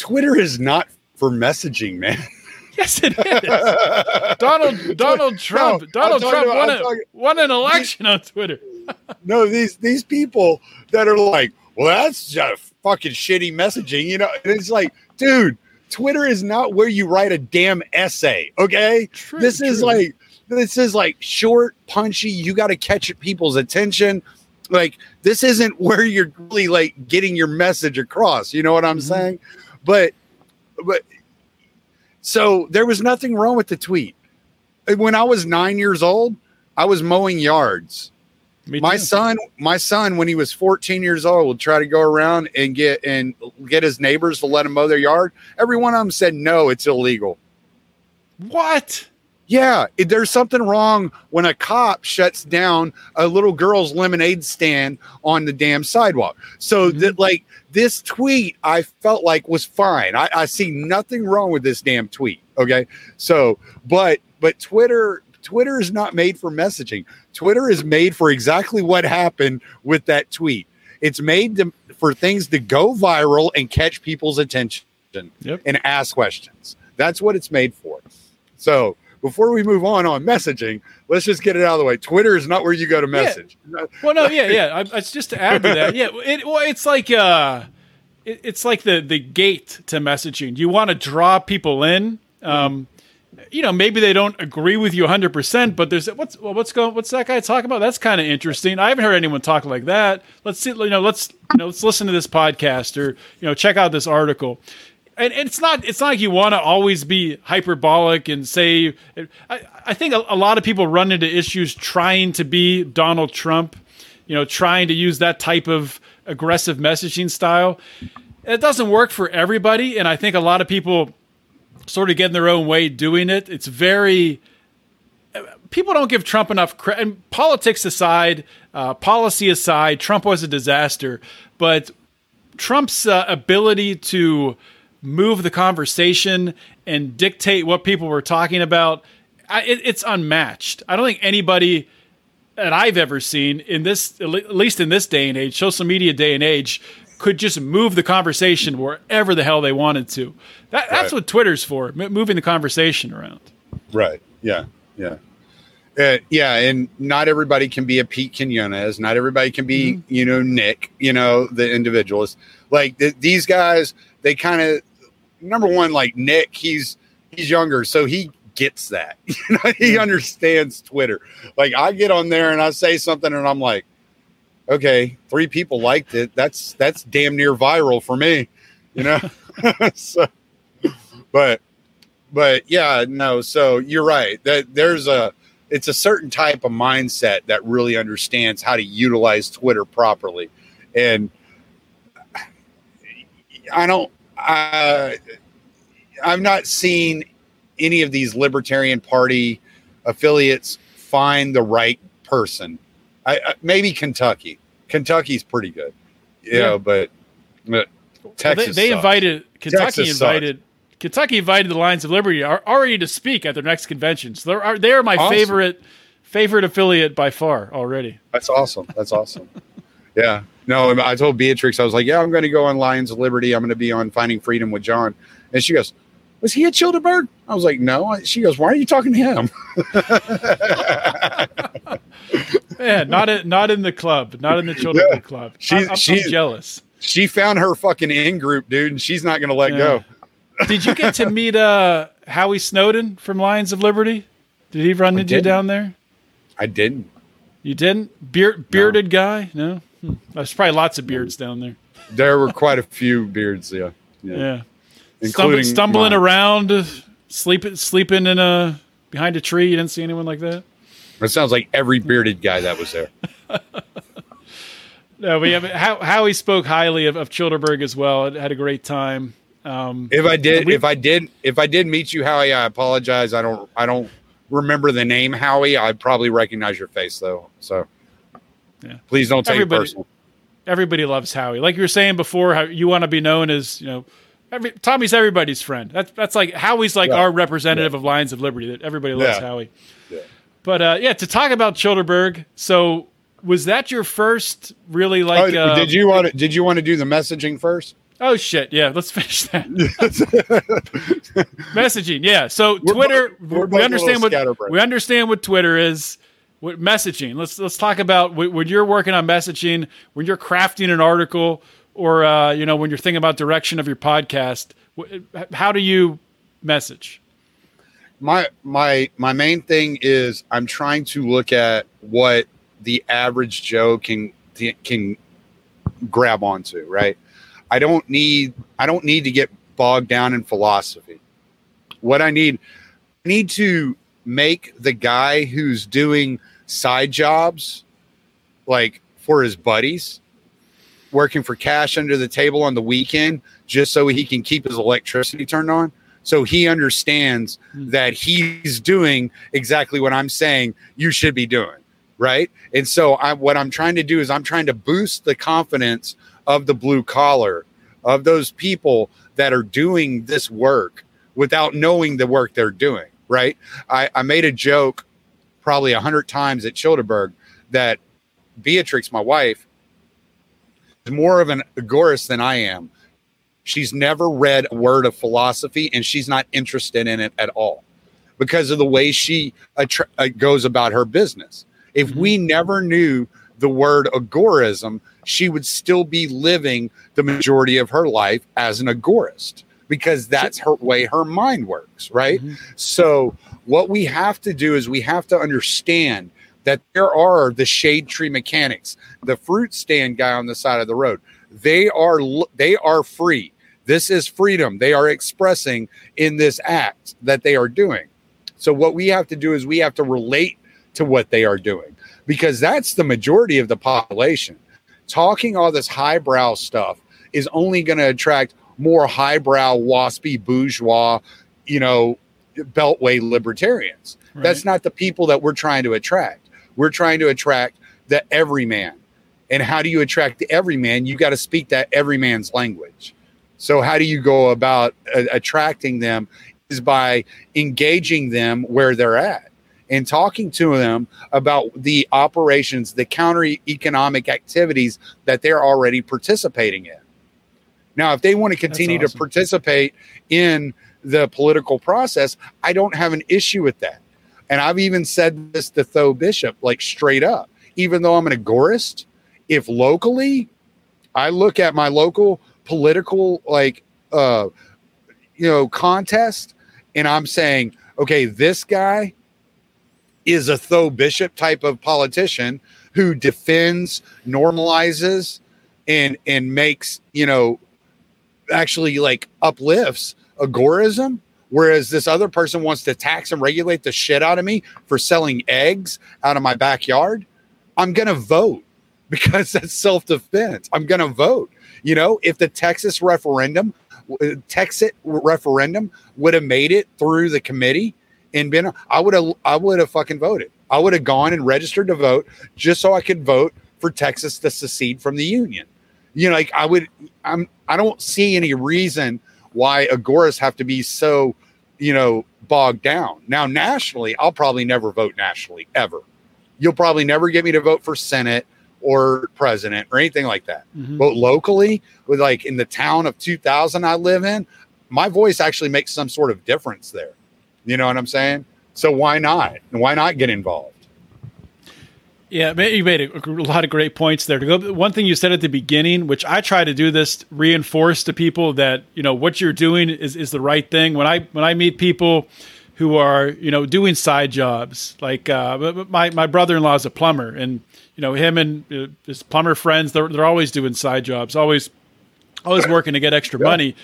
Twitter is not for messaging, man. Yes, it is. Donald Donald Trump I'm Donald Trump about- won, a, talking- won an election on Twitter. no, these these people that are like, well, that's just fucking shitty messaging, you know. And it's like, dude, Twitter is not where you write a damn essay. Okay, True, this is like this is like short, punchy. You got to catch people's attention. Like this isn't where you're really like getting your message across. You know what I'm Mhm. saying? But but so there was nothing wrong with the tweet. Uh, when I was nine years old, I was mowing yards my son my son when he was 14 years old would try to go around and get and get his neighbors to let him mow their yard every one of them said no it's illegal What? Yeah it- there's something wrong when a cop shuts down a little girl's lemonade stand on the damn sidewalk. So Mhm. that like this tweet i felt like was fine. I, I see nothing wrong with this damn tweet okay? So but but twitter twitter is not made for messaging. Twitter is made for exactly what happened with that tweet. It's made to, for things to go viral and catch people's attention Yep. and ask questions. That's what it's made for. So before we move on on messaging let's just get it out of the way twitter is not where you go to message Well, no, yeah, yeah. I, it's just to add to that. Yeah, it, well, it's like uh, it, it's like the the gate to messaging. You want to draw people in. Um, you know, maybe they don't agree with you 100, percent but there's what's well, what's going what's that guy talking about? That's kind of interesting. I haven't heard anyone talk like that. Let's see. You know, let's you know, let's listen to this podcast or you know, check out this article. And it's not it's not like you want to always be hyperbolic and say. I, I think a, a lot of people run into issues trying to be Donald Trump, you know, trying to use that type of aggressive messaging style. It doesn't work for everybody, and I think a lot of people sort of get in their own way doing it. It's very people don't give Trump enough credit. And politics aside, uh, policy aside, Trump was a disaster. But Trump's uh, ability to move the conversation and dictate what people were talking about, I, it, it's unmatched. I don't think anybody that I've ever seen in this, at least in this day and age, social media day and age, could just move the conversation wherever the hell they wanted to. That, That's Right. what Twitter's for, m- moving the conversation around. Right. Yeah. Yeah. Uh, yeah, and not everybody can be a Pete Quinones. Not everybody can be, you know, Nick. You know, the individualist. Like th- these guys, they kind of number one, like Nick. He's he's younger, so he gets that. You know, he understands Twitter. Like I get on there and I say something, and I'm like, okay, three people liked it. That's that's damn near viral for me. You know, so but but yeah, no. So you're right. That there's a it's a certain type of mindset that really understands how to utilize Twitter properly, and I don't. I've not seen any of these Libertarian Party affiliates find the right person. I, I maybe Kentucky. Kentucky's pretty good, you Yeah. know, but, but Well, Texas. they, they sucks. invited Kentucky Texas invited Kentucky invited the Lions of Liberty are already to speak at their next convention. So they're they are my Awesome. favorite favorite affiliate by far already. That's awesome. That's awesome. yeah. No, I told Beatrix, I was like, yeah, I'm going to go on Lions of Liberty. I'm going to be on Finding Freedom with John. And she goes, was he at Childerberg? I was like, no. She goes, why are you talking to him? Yeah, not in, not in the club, not in the children's Yeah. club. She's- I'm she's- jealous. she found her fucking in group, dude, and she's not going to let go. Did you get to meet uh, Howie Snowden from Lions of Liberty? Did he run into you didn't. down there? I didn't. You didn't beard bearded guy? No, hmm. there's probably lots of beards down there. There were quite a few beards. Yeah, yeah. Yeah, Including stumbling around, sleeping sleeping in a behind a tree. You didn't see anyone like that. It sounds like every bearded guy that was there. No, we have how Howie spoke highly of, of Childerberg as well. It Had a great time. Um, If I did, We- if I did, if I did meet you, Howie, I apologize. I don't, I don't remember the name Howie. I probably recognize your face though. So, Yeah. please don't take it Everybody- personal. everybody loves Howie. Like you were saying before, how you want to be known as you know. Every, Tommy's everybody's friend. That's that's like Howie's like Yeah. our representative of Lions of Liberty. That everybody loves Yeah. Howie. Yeah. But uh, yeah, to talk about Childerberg. So was that your first really like? oh, uh, did you want to? Did you want to do the messaging first? Oh shit! Yeah, let's finish that. Messaging, yeah. So We're Twitter, both we understand what we understand what Twitter is. What messaging? Let's let's talk about when you're working on messaging, when you're crafting an article, or uh, you know when you're thinking about direction of your podcast. How do you message? my my my main thing is I'm trying to look at what the average Joe can can grab onto, right? I don't need I don't need to get bogged down in philosophy. What I need I need to make the guy who's doing side jobs like for his buddies working for cash under the table on the weekend just so he can keep his electricity turned on so he understands hmm. that he's doing exactly what I'm saying you should be doing, right? And so I what I'm trying to do is I'm trying to boost the confidence of the blue collar, of those people that are doing this work without knowing the work they're doing, right? I, I made a joke probably a hundred times at Childerberg that Beatrix, my wife, is more of an agorist than I am. She's never read a word of philosophy and she's not interested in it at all because of the way she attra- uh, goes about her business. If we never knew the word agorism, she would still be living the majority of her life as an agorist because that's her way her mind works, right? So, what we have to do is we have to understand that there are the shade tree mechanics, the fruit stand guy on the side of the road. They are they are free. This is freedom. They are expressing in this act that they are doing. So what we have to do is we have to relate to what they are doing because that's the majority of the population. Talking all this highbrow stuff is only going to attract more highbrow, waspy, bourgeois, you know, beltway libertarians. That's not the people that we're trying to attract. We're trying to attract the everyman. And how do you attract the everyman? You got to speak that everyman's language. So how do you go about uh, attracting them? Is by engaging them where they're at and talking to them about the operations, the counter economic activities that they're already participating in. Now, if they want to continue awesome. to participate in the political process, I don't have an issue with that. And I've even said this to Tho Bishop, like straight up. Even though I'm an agorist, if locally I look at my local political like uh you know contest and I'm saying, okay, this guy is a Tho Bishop type of politician who defends, normalizes, and and makes, you know, actually like uplifts agorism whereas this other person wants to tax and regulate the shit out of me for selling eggs out of my backyard i'm going to vote because that's self-defense. I'm going to vote. You know if the texas referendum texas referendum would have made it through the committee and been i would have i would have fucking voted. I would have gone and registered to vote just so i could vote for texas to secede from the union. You know like i would i'm i don't see any reason why agorists have to be so you know bogged down. Now nationally i'll probably never vote nationally ever. You'll probably never get me to vote for senate or president or anything like that. Mhm. but locally with like in the town of 2000 i live in my voice actually makes some sort of difference there. You know what i'm saying? So why not? And why not get involved Yeah, you made a, lot of great points there. To go, one thing you said at the beginning, which I try to do this, reinforce to people that you know what you're doing is is the right thing. When I when I meet people who are you know doing side jobs. Like uh, my my brother in law is a plumber, and you know him and uh, his plumber friends they're they're always doing side jobs, always always working to get extra Yeah. money,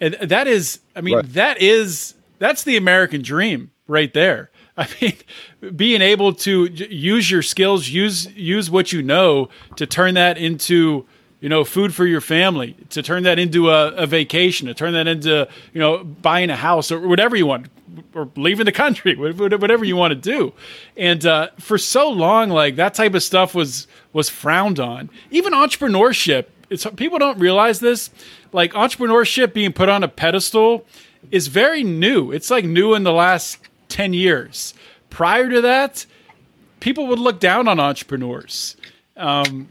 and that is I mean Right. that is that's the American dream right there. I mean, being able to use your skills, use use what you know to turn that into you know food for your family, to turn that into a, a vacation, to turn that into you know buying a house or whatever you want, or leaving the country, wh- wh- whatever you want to do. And uh, for so long, like that type of stuff was was frowned on. Even entrepreneurship, it's people don't realize this. Like entrepreneurship being put on a pedestal is very new. It's like new in the last 10 years. Prior to that, people would look down on entrepreneurs. Um,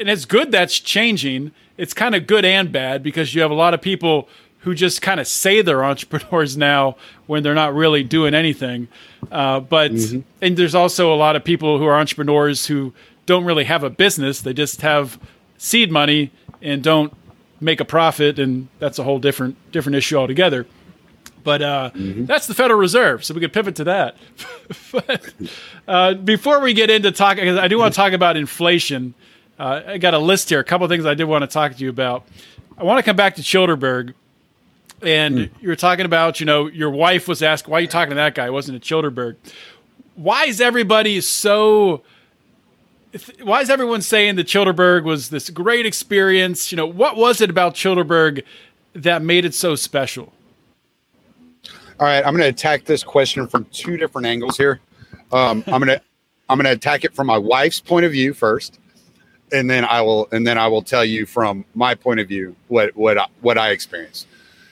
and it's good that's changing. It's kind of good and bad because you have a lot of people who just kind of say they're entrepreneurs now when they're not really doing anything. Uh, but and there's also a lot of people who are entrepreneurs who don't really have a business; they just have seed money and don't make a profit, and that's a whole different different issue altogether. But uh, that's the Federal Reserve, so we could pivot to that. but uh, before we get into talking, I do want to talk about inflation. Uh, I got a list here, a couple of things I did want to talk to you about. I want to come back to Childerberg, and you were talking about, you know, your wife was asked, "Why are you talking to that guy? It wasn't a Childerberg." Why is everybody so? Why is everyone saying that Childerberg was this great experience? You know, what was it about Childerberg that made it so special? All right, I'm going to attack this question from two different angles here. Um, I'm going to I'm going to attack it from my wife's point of view first, and then I will and then I will tell you from my point of view what what I, what I experienced.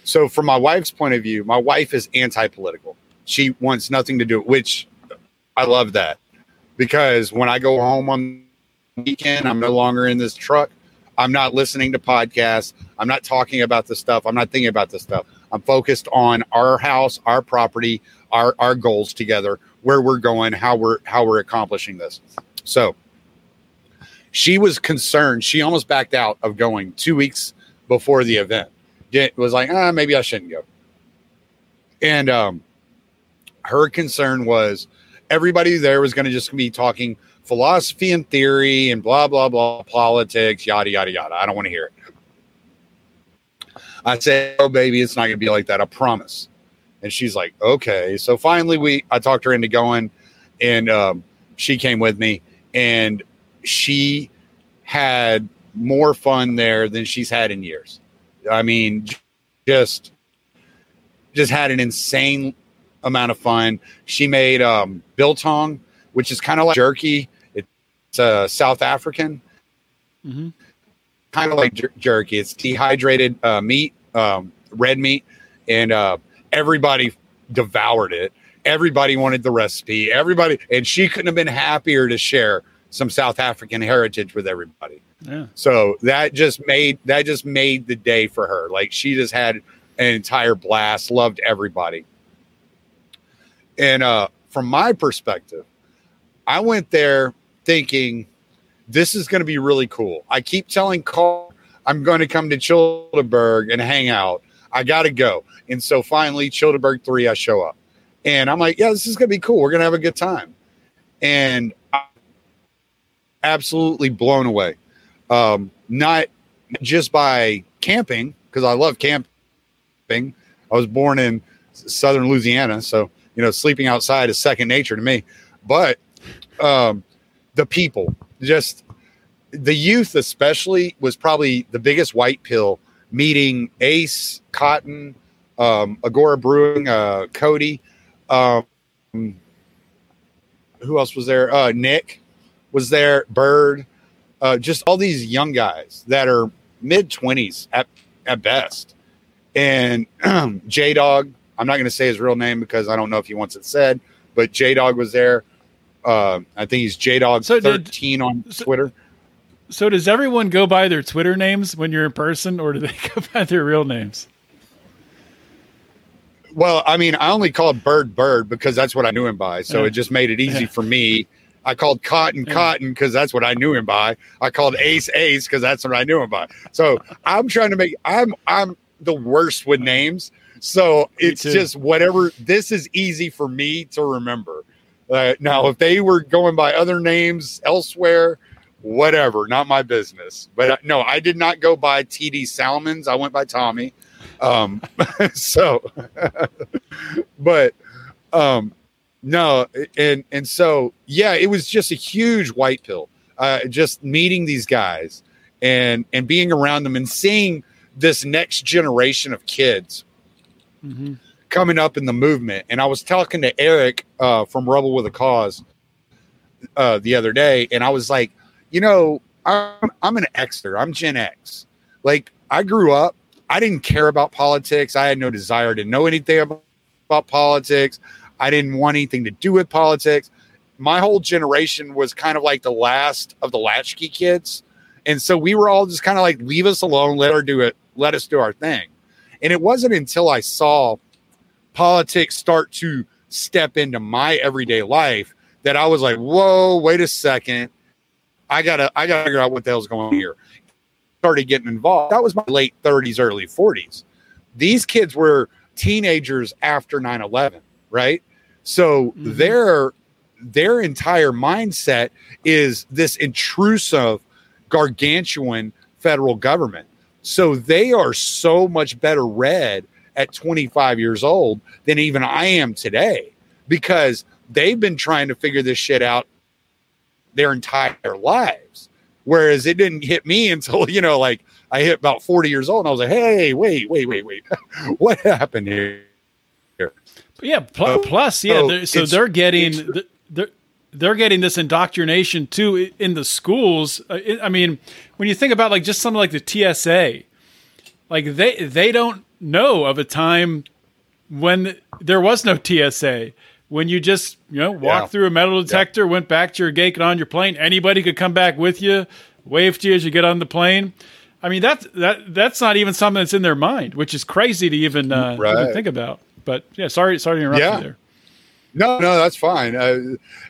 So, from my wife's point of view, my wife is anti-political. She wants nothing to do, which I love that because when I go home on the weekend, I'm no longer in this truck. I'm not listening to podcasts. I'm not talking about this stuff. I'm not thinking about this stuff. I'm focused on our house, our property, our our goals together, where we're going, how we're how we're accomplishing this. So she was concerned. She almost backed out of going two weeks before the event. Was like, ah, maybe I shouldn't go. And um, her concern was everybody there was going to just be talking philosophy and theory and blah blah blah politics yada yada yada i don't want to hear it i said oh baby it's not going to be like that i promise. And she's like okay. So finally we i talked her into going and um, she came with me and she had more fun there than she's had in years. I mean just just had an insane amount of fun. She made um biltong which is kind of like jerky. It's uh, South African, Mhm. Kind of like jer- jerky. It's dehydrated uh, meat, um, red meat, and uh, everybody devoured it. Everybody wanted the recipe. Everybody, and she couldn't have been happier to share some South African heritage with everybody. Yeah. So that just made that just made the day for her. Like she just had an entire blast, loved everybody. And uh from my perspective, I went there thinking this is going to be really cool. I keep telling Carl I'm going to come to Childerberg and hang out. I got to go. And so finally, Childerberg 3, I show up. And I'm like, yeah, this is going to be cool. We're going to have a good time. And I'm absolutely blown away. Um, not just by camping, because I love camping. I was born in southern Louisiana. So, you know, sleeping outside is second nature to me. But um, the people, just the youth, especially, was probably the biggest white pill. Meeting Ace, Cotton, um, Agora Brewing, uh, Cody, um, who else was there? Uh, Nick was there, Bird, uh, just all these young guys that are mid twenties at at best, and J Dog. I'm not going to say his real name because I don't know if he wants it said, but J Dog was there. Uh, I think he's J Dog So did- 13 on so- Twitter. So does everyone go by their Twitter names when you're in person, or do they go by their real names? Well, I mean, I only called Bird Bird because that's what I knew him by. So Yeah. it just made it easy Yeah. for me. I called Cotton Yeah. Cotton because that's what I knew him by. I called Ace Ace because that's what I knew him by. So I'm trying to make I'm I'm the worst with names. so it's too. just whatever. This is easy for me to remember. Uh, now, if they were going by other names elsewhere, whatever, not my business. But uh, no, I did not go by TD Salmons. I went by Tommy. Um, so, but um, no, and and so yeah, it was just a huge white pill. Uh, just meeting these guys and and being around them and seeing this next generation of kids Mhm. Coming up in the movement. And I was talking to Eric uh, from Rebel with a Cause uh, the other day, and I was like, you know, I'm I'm an Xer. I'm Gen X. Like I grew up, I didn't care about politics. I had no desire to know anything about, about politics. I didn't want anything to do with politics. My whole generation was kind of like the last of the latchkey kids. And so we were all just kind of like, leave us alone, let her do it, let us do our thing. And it wasn't until I saw politics start to step into my everyday life that I was like, whoa, wait a second. I gotta I gotta figure out what the hell's going on here. Started getting involved. That was my late 30s, early 40s. These kids were teenagers after 9-11, right? So Mhm. their their entire mindset is this intrusive, gargantuan federal government. So they are so much better read at 25 years old than even I am today because they've been trying to figure this shit out their entire lives. Whereas it didn't hit me until, you know, like I hit about 40 years old and I was like, hey, wait, wait, wait, wait. what happened here? Yeah. Pl- Oh, plus, yeah. oh, they're, so they're getting they're they're getting this indoctrination too in the schools. Uh, I I mean, when you think about like just something like the TSA, like they they don't know of a time when there was no TSA. When you just you know walked Yeah. through a metal detector, went back to your gate, got on your plane. Anybody could come back with you, wave to you as you get on the plane. I mean that's that that's not even something that's in their mind, which is crazy to even, uh, even think about. But yeah, sorry sorry to interrupt Yeah. you there. No, no, that's fine. Uh,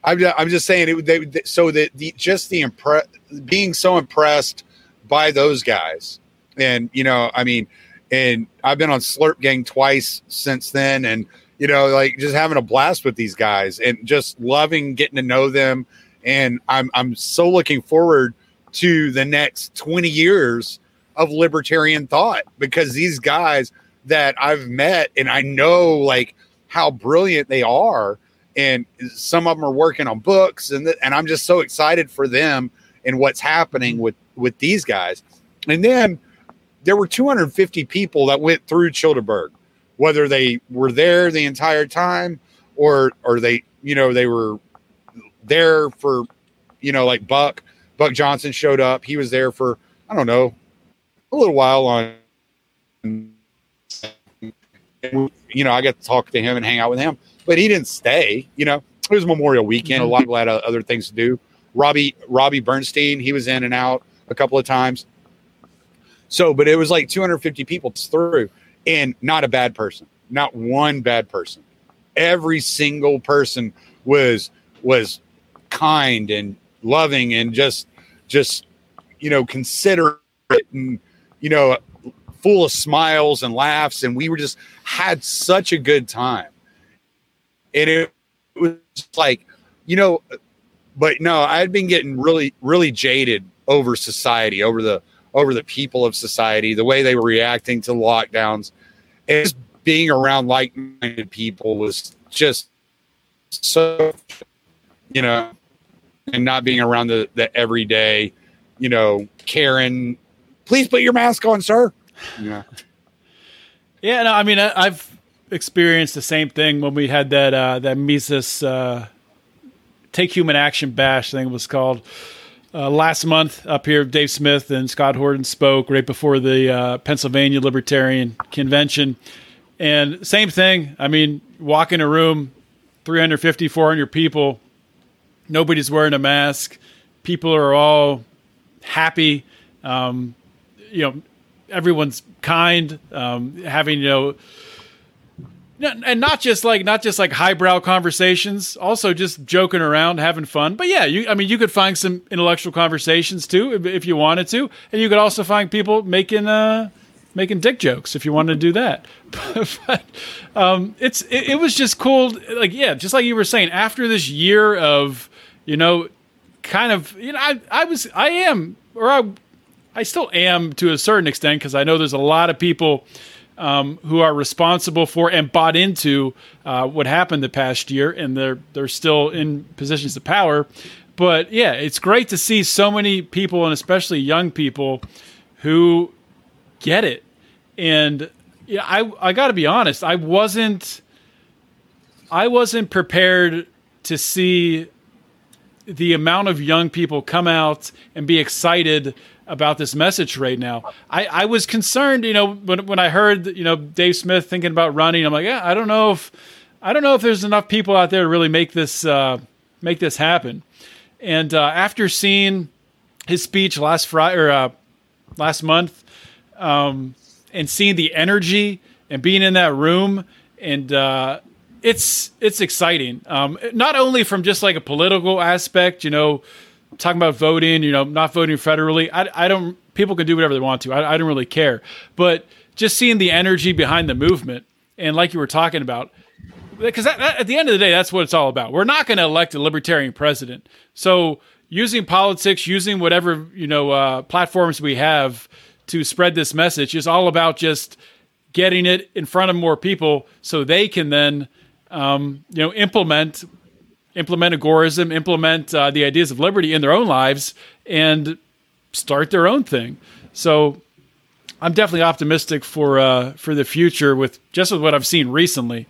I'm, I'm just saying it. They, they, so that the just the impress being so impressed by those guys, and you know, I mean, and I've been on Slurp Gang twice since then, and you know, like just having a blast with these guys and just loving getting to know them, and I'm I'm so looking forward to the next 20 years of libertarian thought because these guys that I've met and I know like how brilliant they are and some of them are working on books and th- and I'm just so excited for them and what's happening mm-hmm. with with these guys. And then there were 250 people that went through Childerberg, whether they were there the entire time or or they you know they were there for you know like Buck Buck Johnson showed up. He was there for I don't know a little while on you know, I got to talk to him and hang out with him, but he didn't stay. You know, it was Memorial Weekend. A mm-hmm. lot of people had other things to do. Robbie Robbie Bernstein, he was in and out a couple of times. So, but it was like 250 people through, and not a bad person, not one bad person. Every single person was was kind and loving and just just you know considerate and you know full of smiles and laughs and we were just had such a good time and it was like you know but no i had been getting really really jaded over society over the over the people of society the way they were reacting to lockdowns. And being around like-minded people was just so you know and not being around the the everyday you know karen please put your mask on sir. Yeah. Yeah, no, I mean, I, I've experienced the same thing when we had that uh, that Mises uh, Take Human Action Bash thing was called uh, last month up here. Dave Smith and Scott Horton spoke right before the uh, Pennsylvania Libertarian Convention, and same thing. I mean, walk in a room, 350, 400 people, nobody's wearing a mask. People are all happy. Um, you know, everyone's kind, um, having you know, and not just like not just like highbrow conversations, also just joking around, having fun. But yeah, you, I mean, you could find some intellectual conversations too if, you wanted to, and you could also find people making uh, making dick jokes if you wanted to do that. but um, it's it, it was just cool. Like yeah, just like you were saying, after this year of you know, kind of you know, I I was I am or I I still am to a certain extent because I know there's a lot of people. Um, who are responsible for and bought into uh, what happened the past year, and they're they're still in positions of power. But yeah, it's great to see so many people, and especially young people, who get it. And yeah, I I got to be honest, I wasn't I wasn't prepared to see the amount of young people come out and be excited about this message right now. I, I was concerned, you know, when, when I heard, you know, Dave Smith thinking about running, I'm like, yeah, I don't know if, I don't know if there's enough people out there to really make this, uh, make this happen. And uh, after seeing his speech last Friday or uh, last month, um, and seeing the energy and being in that room and uh, it's it's exciting. Um, not only from just like a political aspect, you know, talking about voting, you know, not voting federally. I, I don't. People can do whatever they want to. I, I don't really care. But just seeing the energy behind the movement, and like you were talking about, because at the end of the day, that's what it's all about. We're not going to elect a libertarian president. So using politics, using whatever you know uh, platforms we have to spread this message is all about just getting it in front of more people so they can then um, you know implement implement agorism implement uh, the ideas of liberty in their own lives and start their own thing so i'm definitely optimistic for uh, for the future with just with what i've seen recently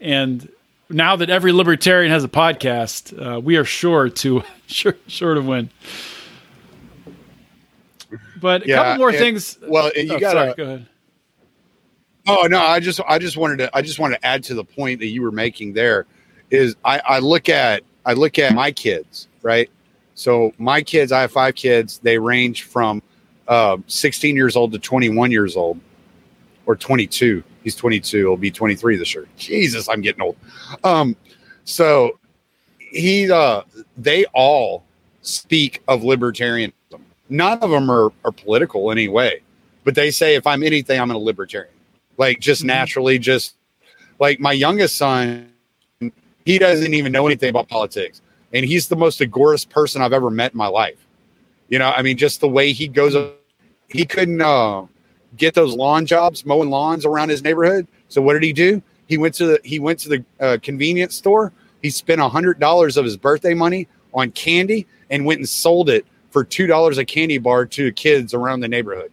and now that every libertarian has a podcast uh, we are sure to sure, sure to win but a Yeah, couple more and- things. well, you oh, gotta- go ahead. Oh no, I just I just wanted to I just wanted to add to the point that you were making there is I, I look at I look at my kids, right? So my kids, I have five kids, they range from uh, 16 years old to 21 years old or 22. He's 22, he'll be 23 this year. Jesus, I'm getting old. Um so he uh they all speak of libertarianism. None of them are, are political in any way, but they say if I'm anything, I'm a libertarian like just Mhm. naturally just like my youngest son he doesn't even know anything about politics. And he's the most agorist person i've ever met in my life. You know i mean just the way he goes he couldn't uh, get those lawn jobs mowing lawns around his neighborhood. So what did he do? He went to the he went to the uh, convenience store. He spent a hundred dollars of his birthday money on candy and went and sold it for two dollars a candy bar to kids around the neighborhood.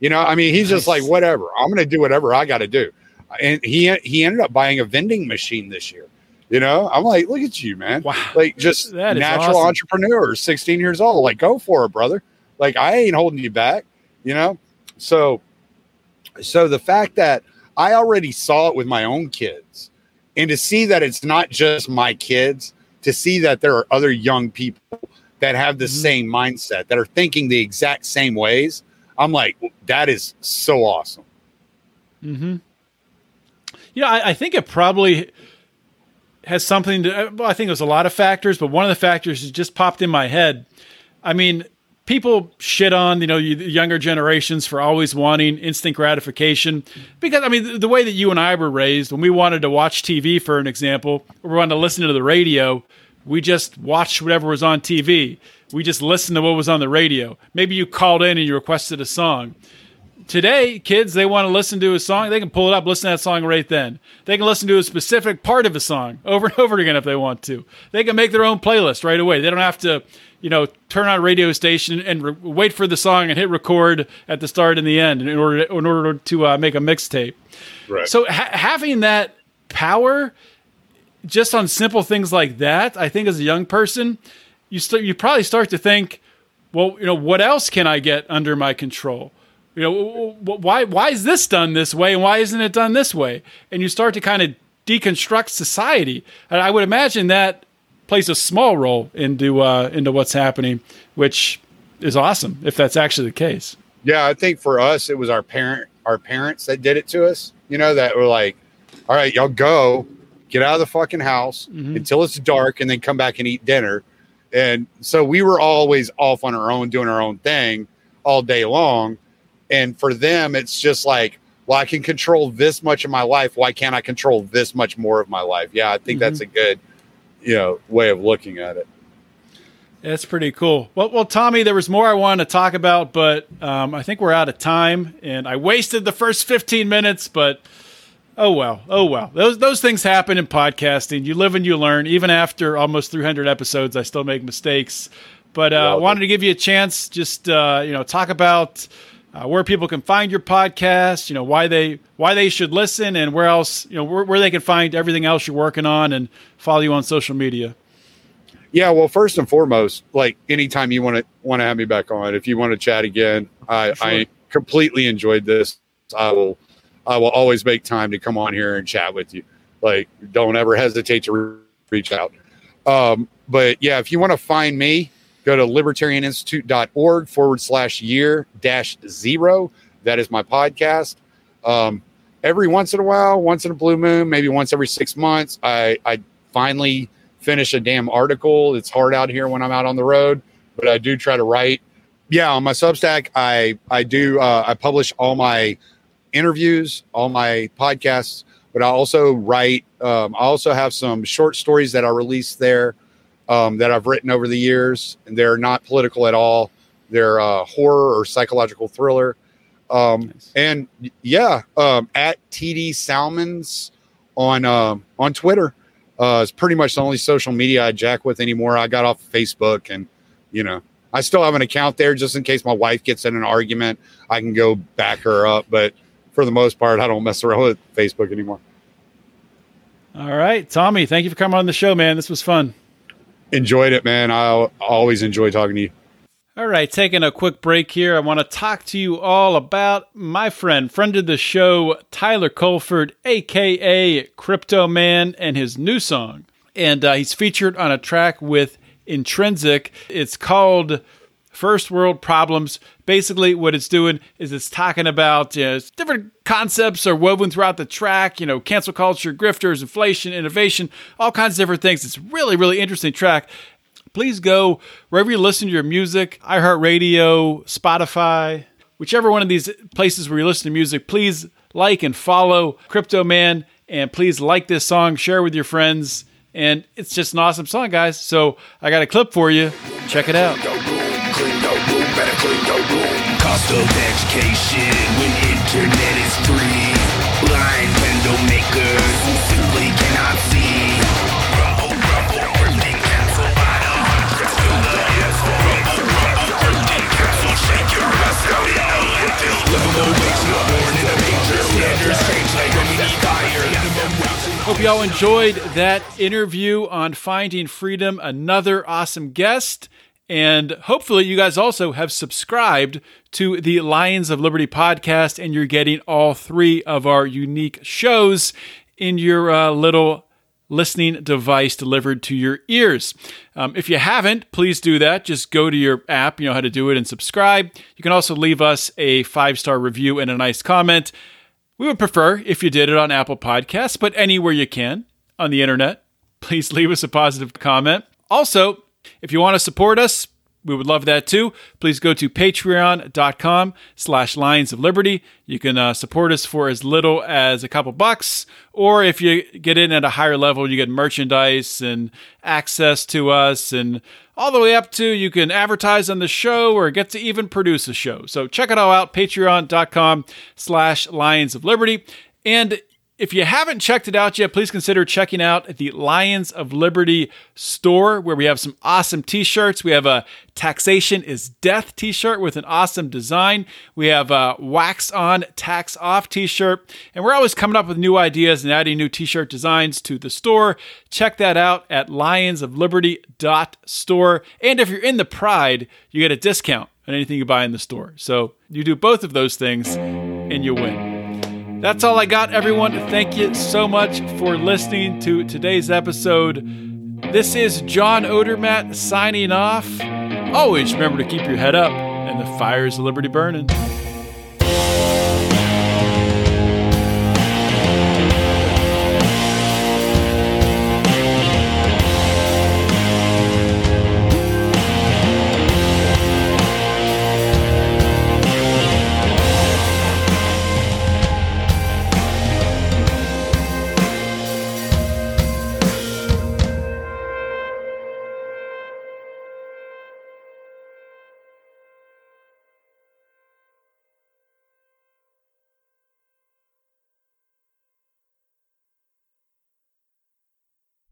You know, I mean, he's just like, whatever. I'm going to do whatever I got to do. And he he ended up buying a vending machine this year. You know, I'm like, look at you, man. Wow. Like just natural awesome. entrepreneur, 16 years old. Like, go for it, brother. Like, I ain't holding you back. You know, so so the fact that I already saw it with my own kids, and to see that it's not just my kids, to see that there are other young people that have the Mhm. same mindset, that are thinking the exact same ways. I'm like, that is so awesome. Mm-hmm. Yeah, I, I think it probably has something to. Uh, well, I think it was a lot of factors, but one of the factors that just popped in my head. I mean, people shit on you know the younger generations for always wanting instant gratification because I mean the, the way that you and I were raised when we wanted to watch TV, for an example, or we wanted to listen to the radio, we just watched whatever was on TV. We just listened to what was on the radio. Maybe you called in and you requested a song today, kids, they want to listen to a song. They can pull it up, listen to that song right then. They can listen to a specific part of a song over and over again if they want to. They can make their own playlist right away. They don't have to, you know, turn on a radio station and re- wait for the song and hit record at the start and the end in order in order to uh, make a mixtape. Right. So ha- having that power just on simple things like that, I think as a young person, you start you probably start to think, well, you know, what else can I get under my control? You know, why why is this done this way and why isn't it done this way? And you start to kind of deconstruct society. And I would imagine that plays a small role into uh, into what's happening, which is awesome if that's actually the case. Yeah, I think for us it was our parent our parents that did it to us. You know, that were like, all right, y'all go, get out of the fucking house Mhm. until it's dark and then come back and eat dinner. And so we were always off on our own, doing our own thing all day long. And for them it's just like well i can control this much of my life why can't i control this much more of my life yeah i think that's a good you know way of looking at it That's pretty cool. Well, well, Tommy, there was more I wanted to talk about, but um, I think we're out of time, and I wasted the first 15 minutes. But oh well, oh well. Those those things happen in podcasting. You live and you learn. Even after almost 300 episodes, I still make mistakes. But uh, I Well, wanted to give you a chance, just uh, you know, talk about uh, where people can find your podcast. You know, why they why they should listen, and where else you know where, where they can find everything else you're working on, and follow you on social media. Yeah, well, first and foremost, like anytime you want to want to have me back on, if you want to chat again, I, Sure. I completely enjoyed this. I will, I will always make time to come on here and chat with you. Like, don't ever hesitate to re- reach out. Um, but yeah, if you want to find me, go to libertarianinstitute.org forward slash year dash zero. That is my podcast. Um, every once in a while, once in a blue moon, maybe once every six months, I, I finally finish a damn article. It's hard out here when I'm out on the road, but I do try to write. Yeah, on my Substack, I I do uh, I publish all my interviews, all my podcasts, but I also write. Um, I also have some short stories that I release there um, that I've written over the years, and they're not political at all. They're uh, horror or psychological thriller. Um, Nice. and yeah, um, at TD Salmons on um on Twitter uh, it's pretty much the only social media I jack with anymore. I got off Facebook, and you know, I still have an account there just in case my wife gets in an argument. I can go back her up, but for the most part, I don't mess around with Facebook anymore. All right, Tommy, thank you for coming on the show, man. This was fun. Enjoyed it, man. I always enjoy talking to you. All right, taking a quick break here. I want to talk to you all about my friend, friend of the show, Tyler Colford, aka Crypto Man, and his new song. And uh, he's featured on a track with Intrinsic. It's called First World Problems. Basically, what it's doing is it's talking about you know, different concepts are woven throughout the track, you know, cancel culture, grifters, inflation, innovation, all kinds of different things. It's really, really interesting track please go wherever you listen to your music iHeartRadio, Spotify, whichever one of these places where you listen to music. Please like and follow Crypto Man, and please like this song, share it with your friends. And it's just an awesome song, guys. So I got a clip for you. Check it out. Cost of education when internet is free. Blind window makers who simply cannot see. Your. Hope y'all enjoyed that interview on Finding Freedom. Another awesome guest. And hopefully, you guys also have subscribed to the Lions of Liberty podcast, and you're getting all three of our unique shows in your uh, little listening device delivered to your ears. Um, if you haven't, please do that. Just go to your app, you know how to do it, and subscribe. You can also leave us a five star review and a nice comment. We would prefer if you did it on Apple Podcasts, but anywhere you can on the internet, please leave us a positive comment. Also, if you want to support us, we would love that too. Please go to patreon.com slash lions of liberty. You can uh, support us for as little as a couple bucks, or if you get in at a higher level, you get merchandise and access to us and all the way up to you can advertise on the show or get to even produce a show. So check it all out, patreon.com slash lions of liberty. And if you haven't checked it out yet, please consider checking out the Lions of Liberty store where we have some awesome t shirts. We have a Taxation is Death t shirt with an awesome design. We have a Wax On, Tax Off t shirt. And we're always coming up with new ideas and adding new t shirt designs to the store. Check that out at lionsofliberty.store. And if you're in the Pride, you get a discount on anything you buy in the store. So you do both of those things and you win. That's all I got, everyone. Thank you so much for listening to today's episode. This is John Odermatt signing off. Always remember to keep your head up and the fires of liberty burning.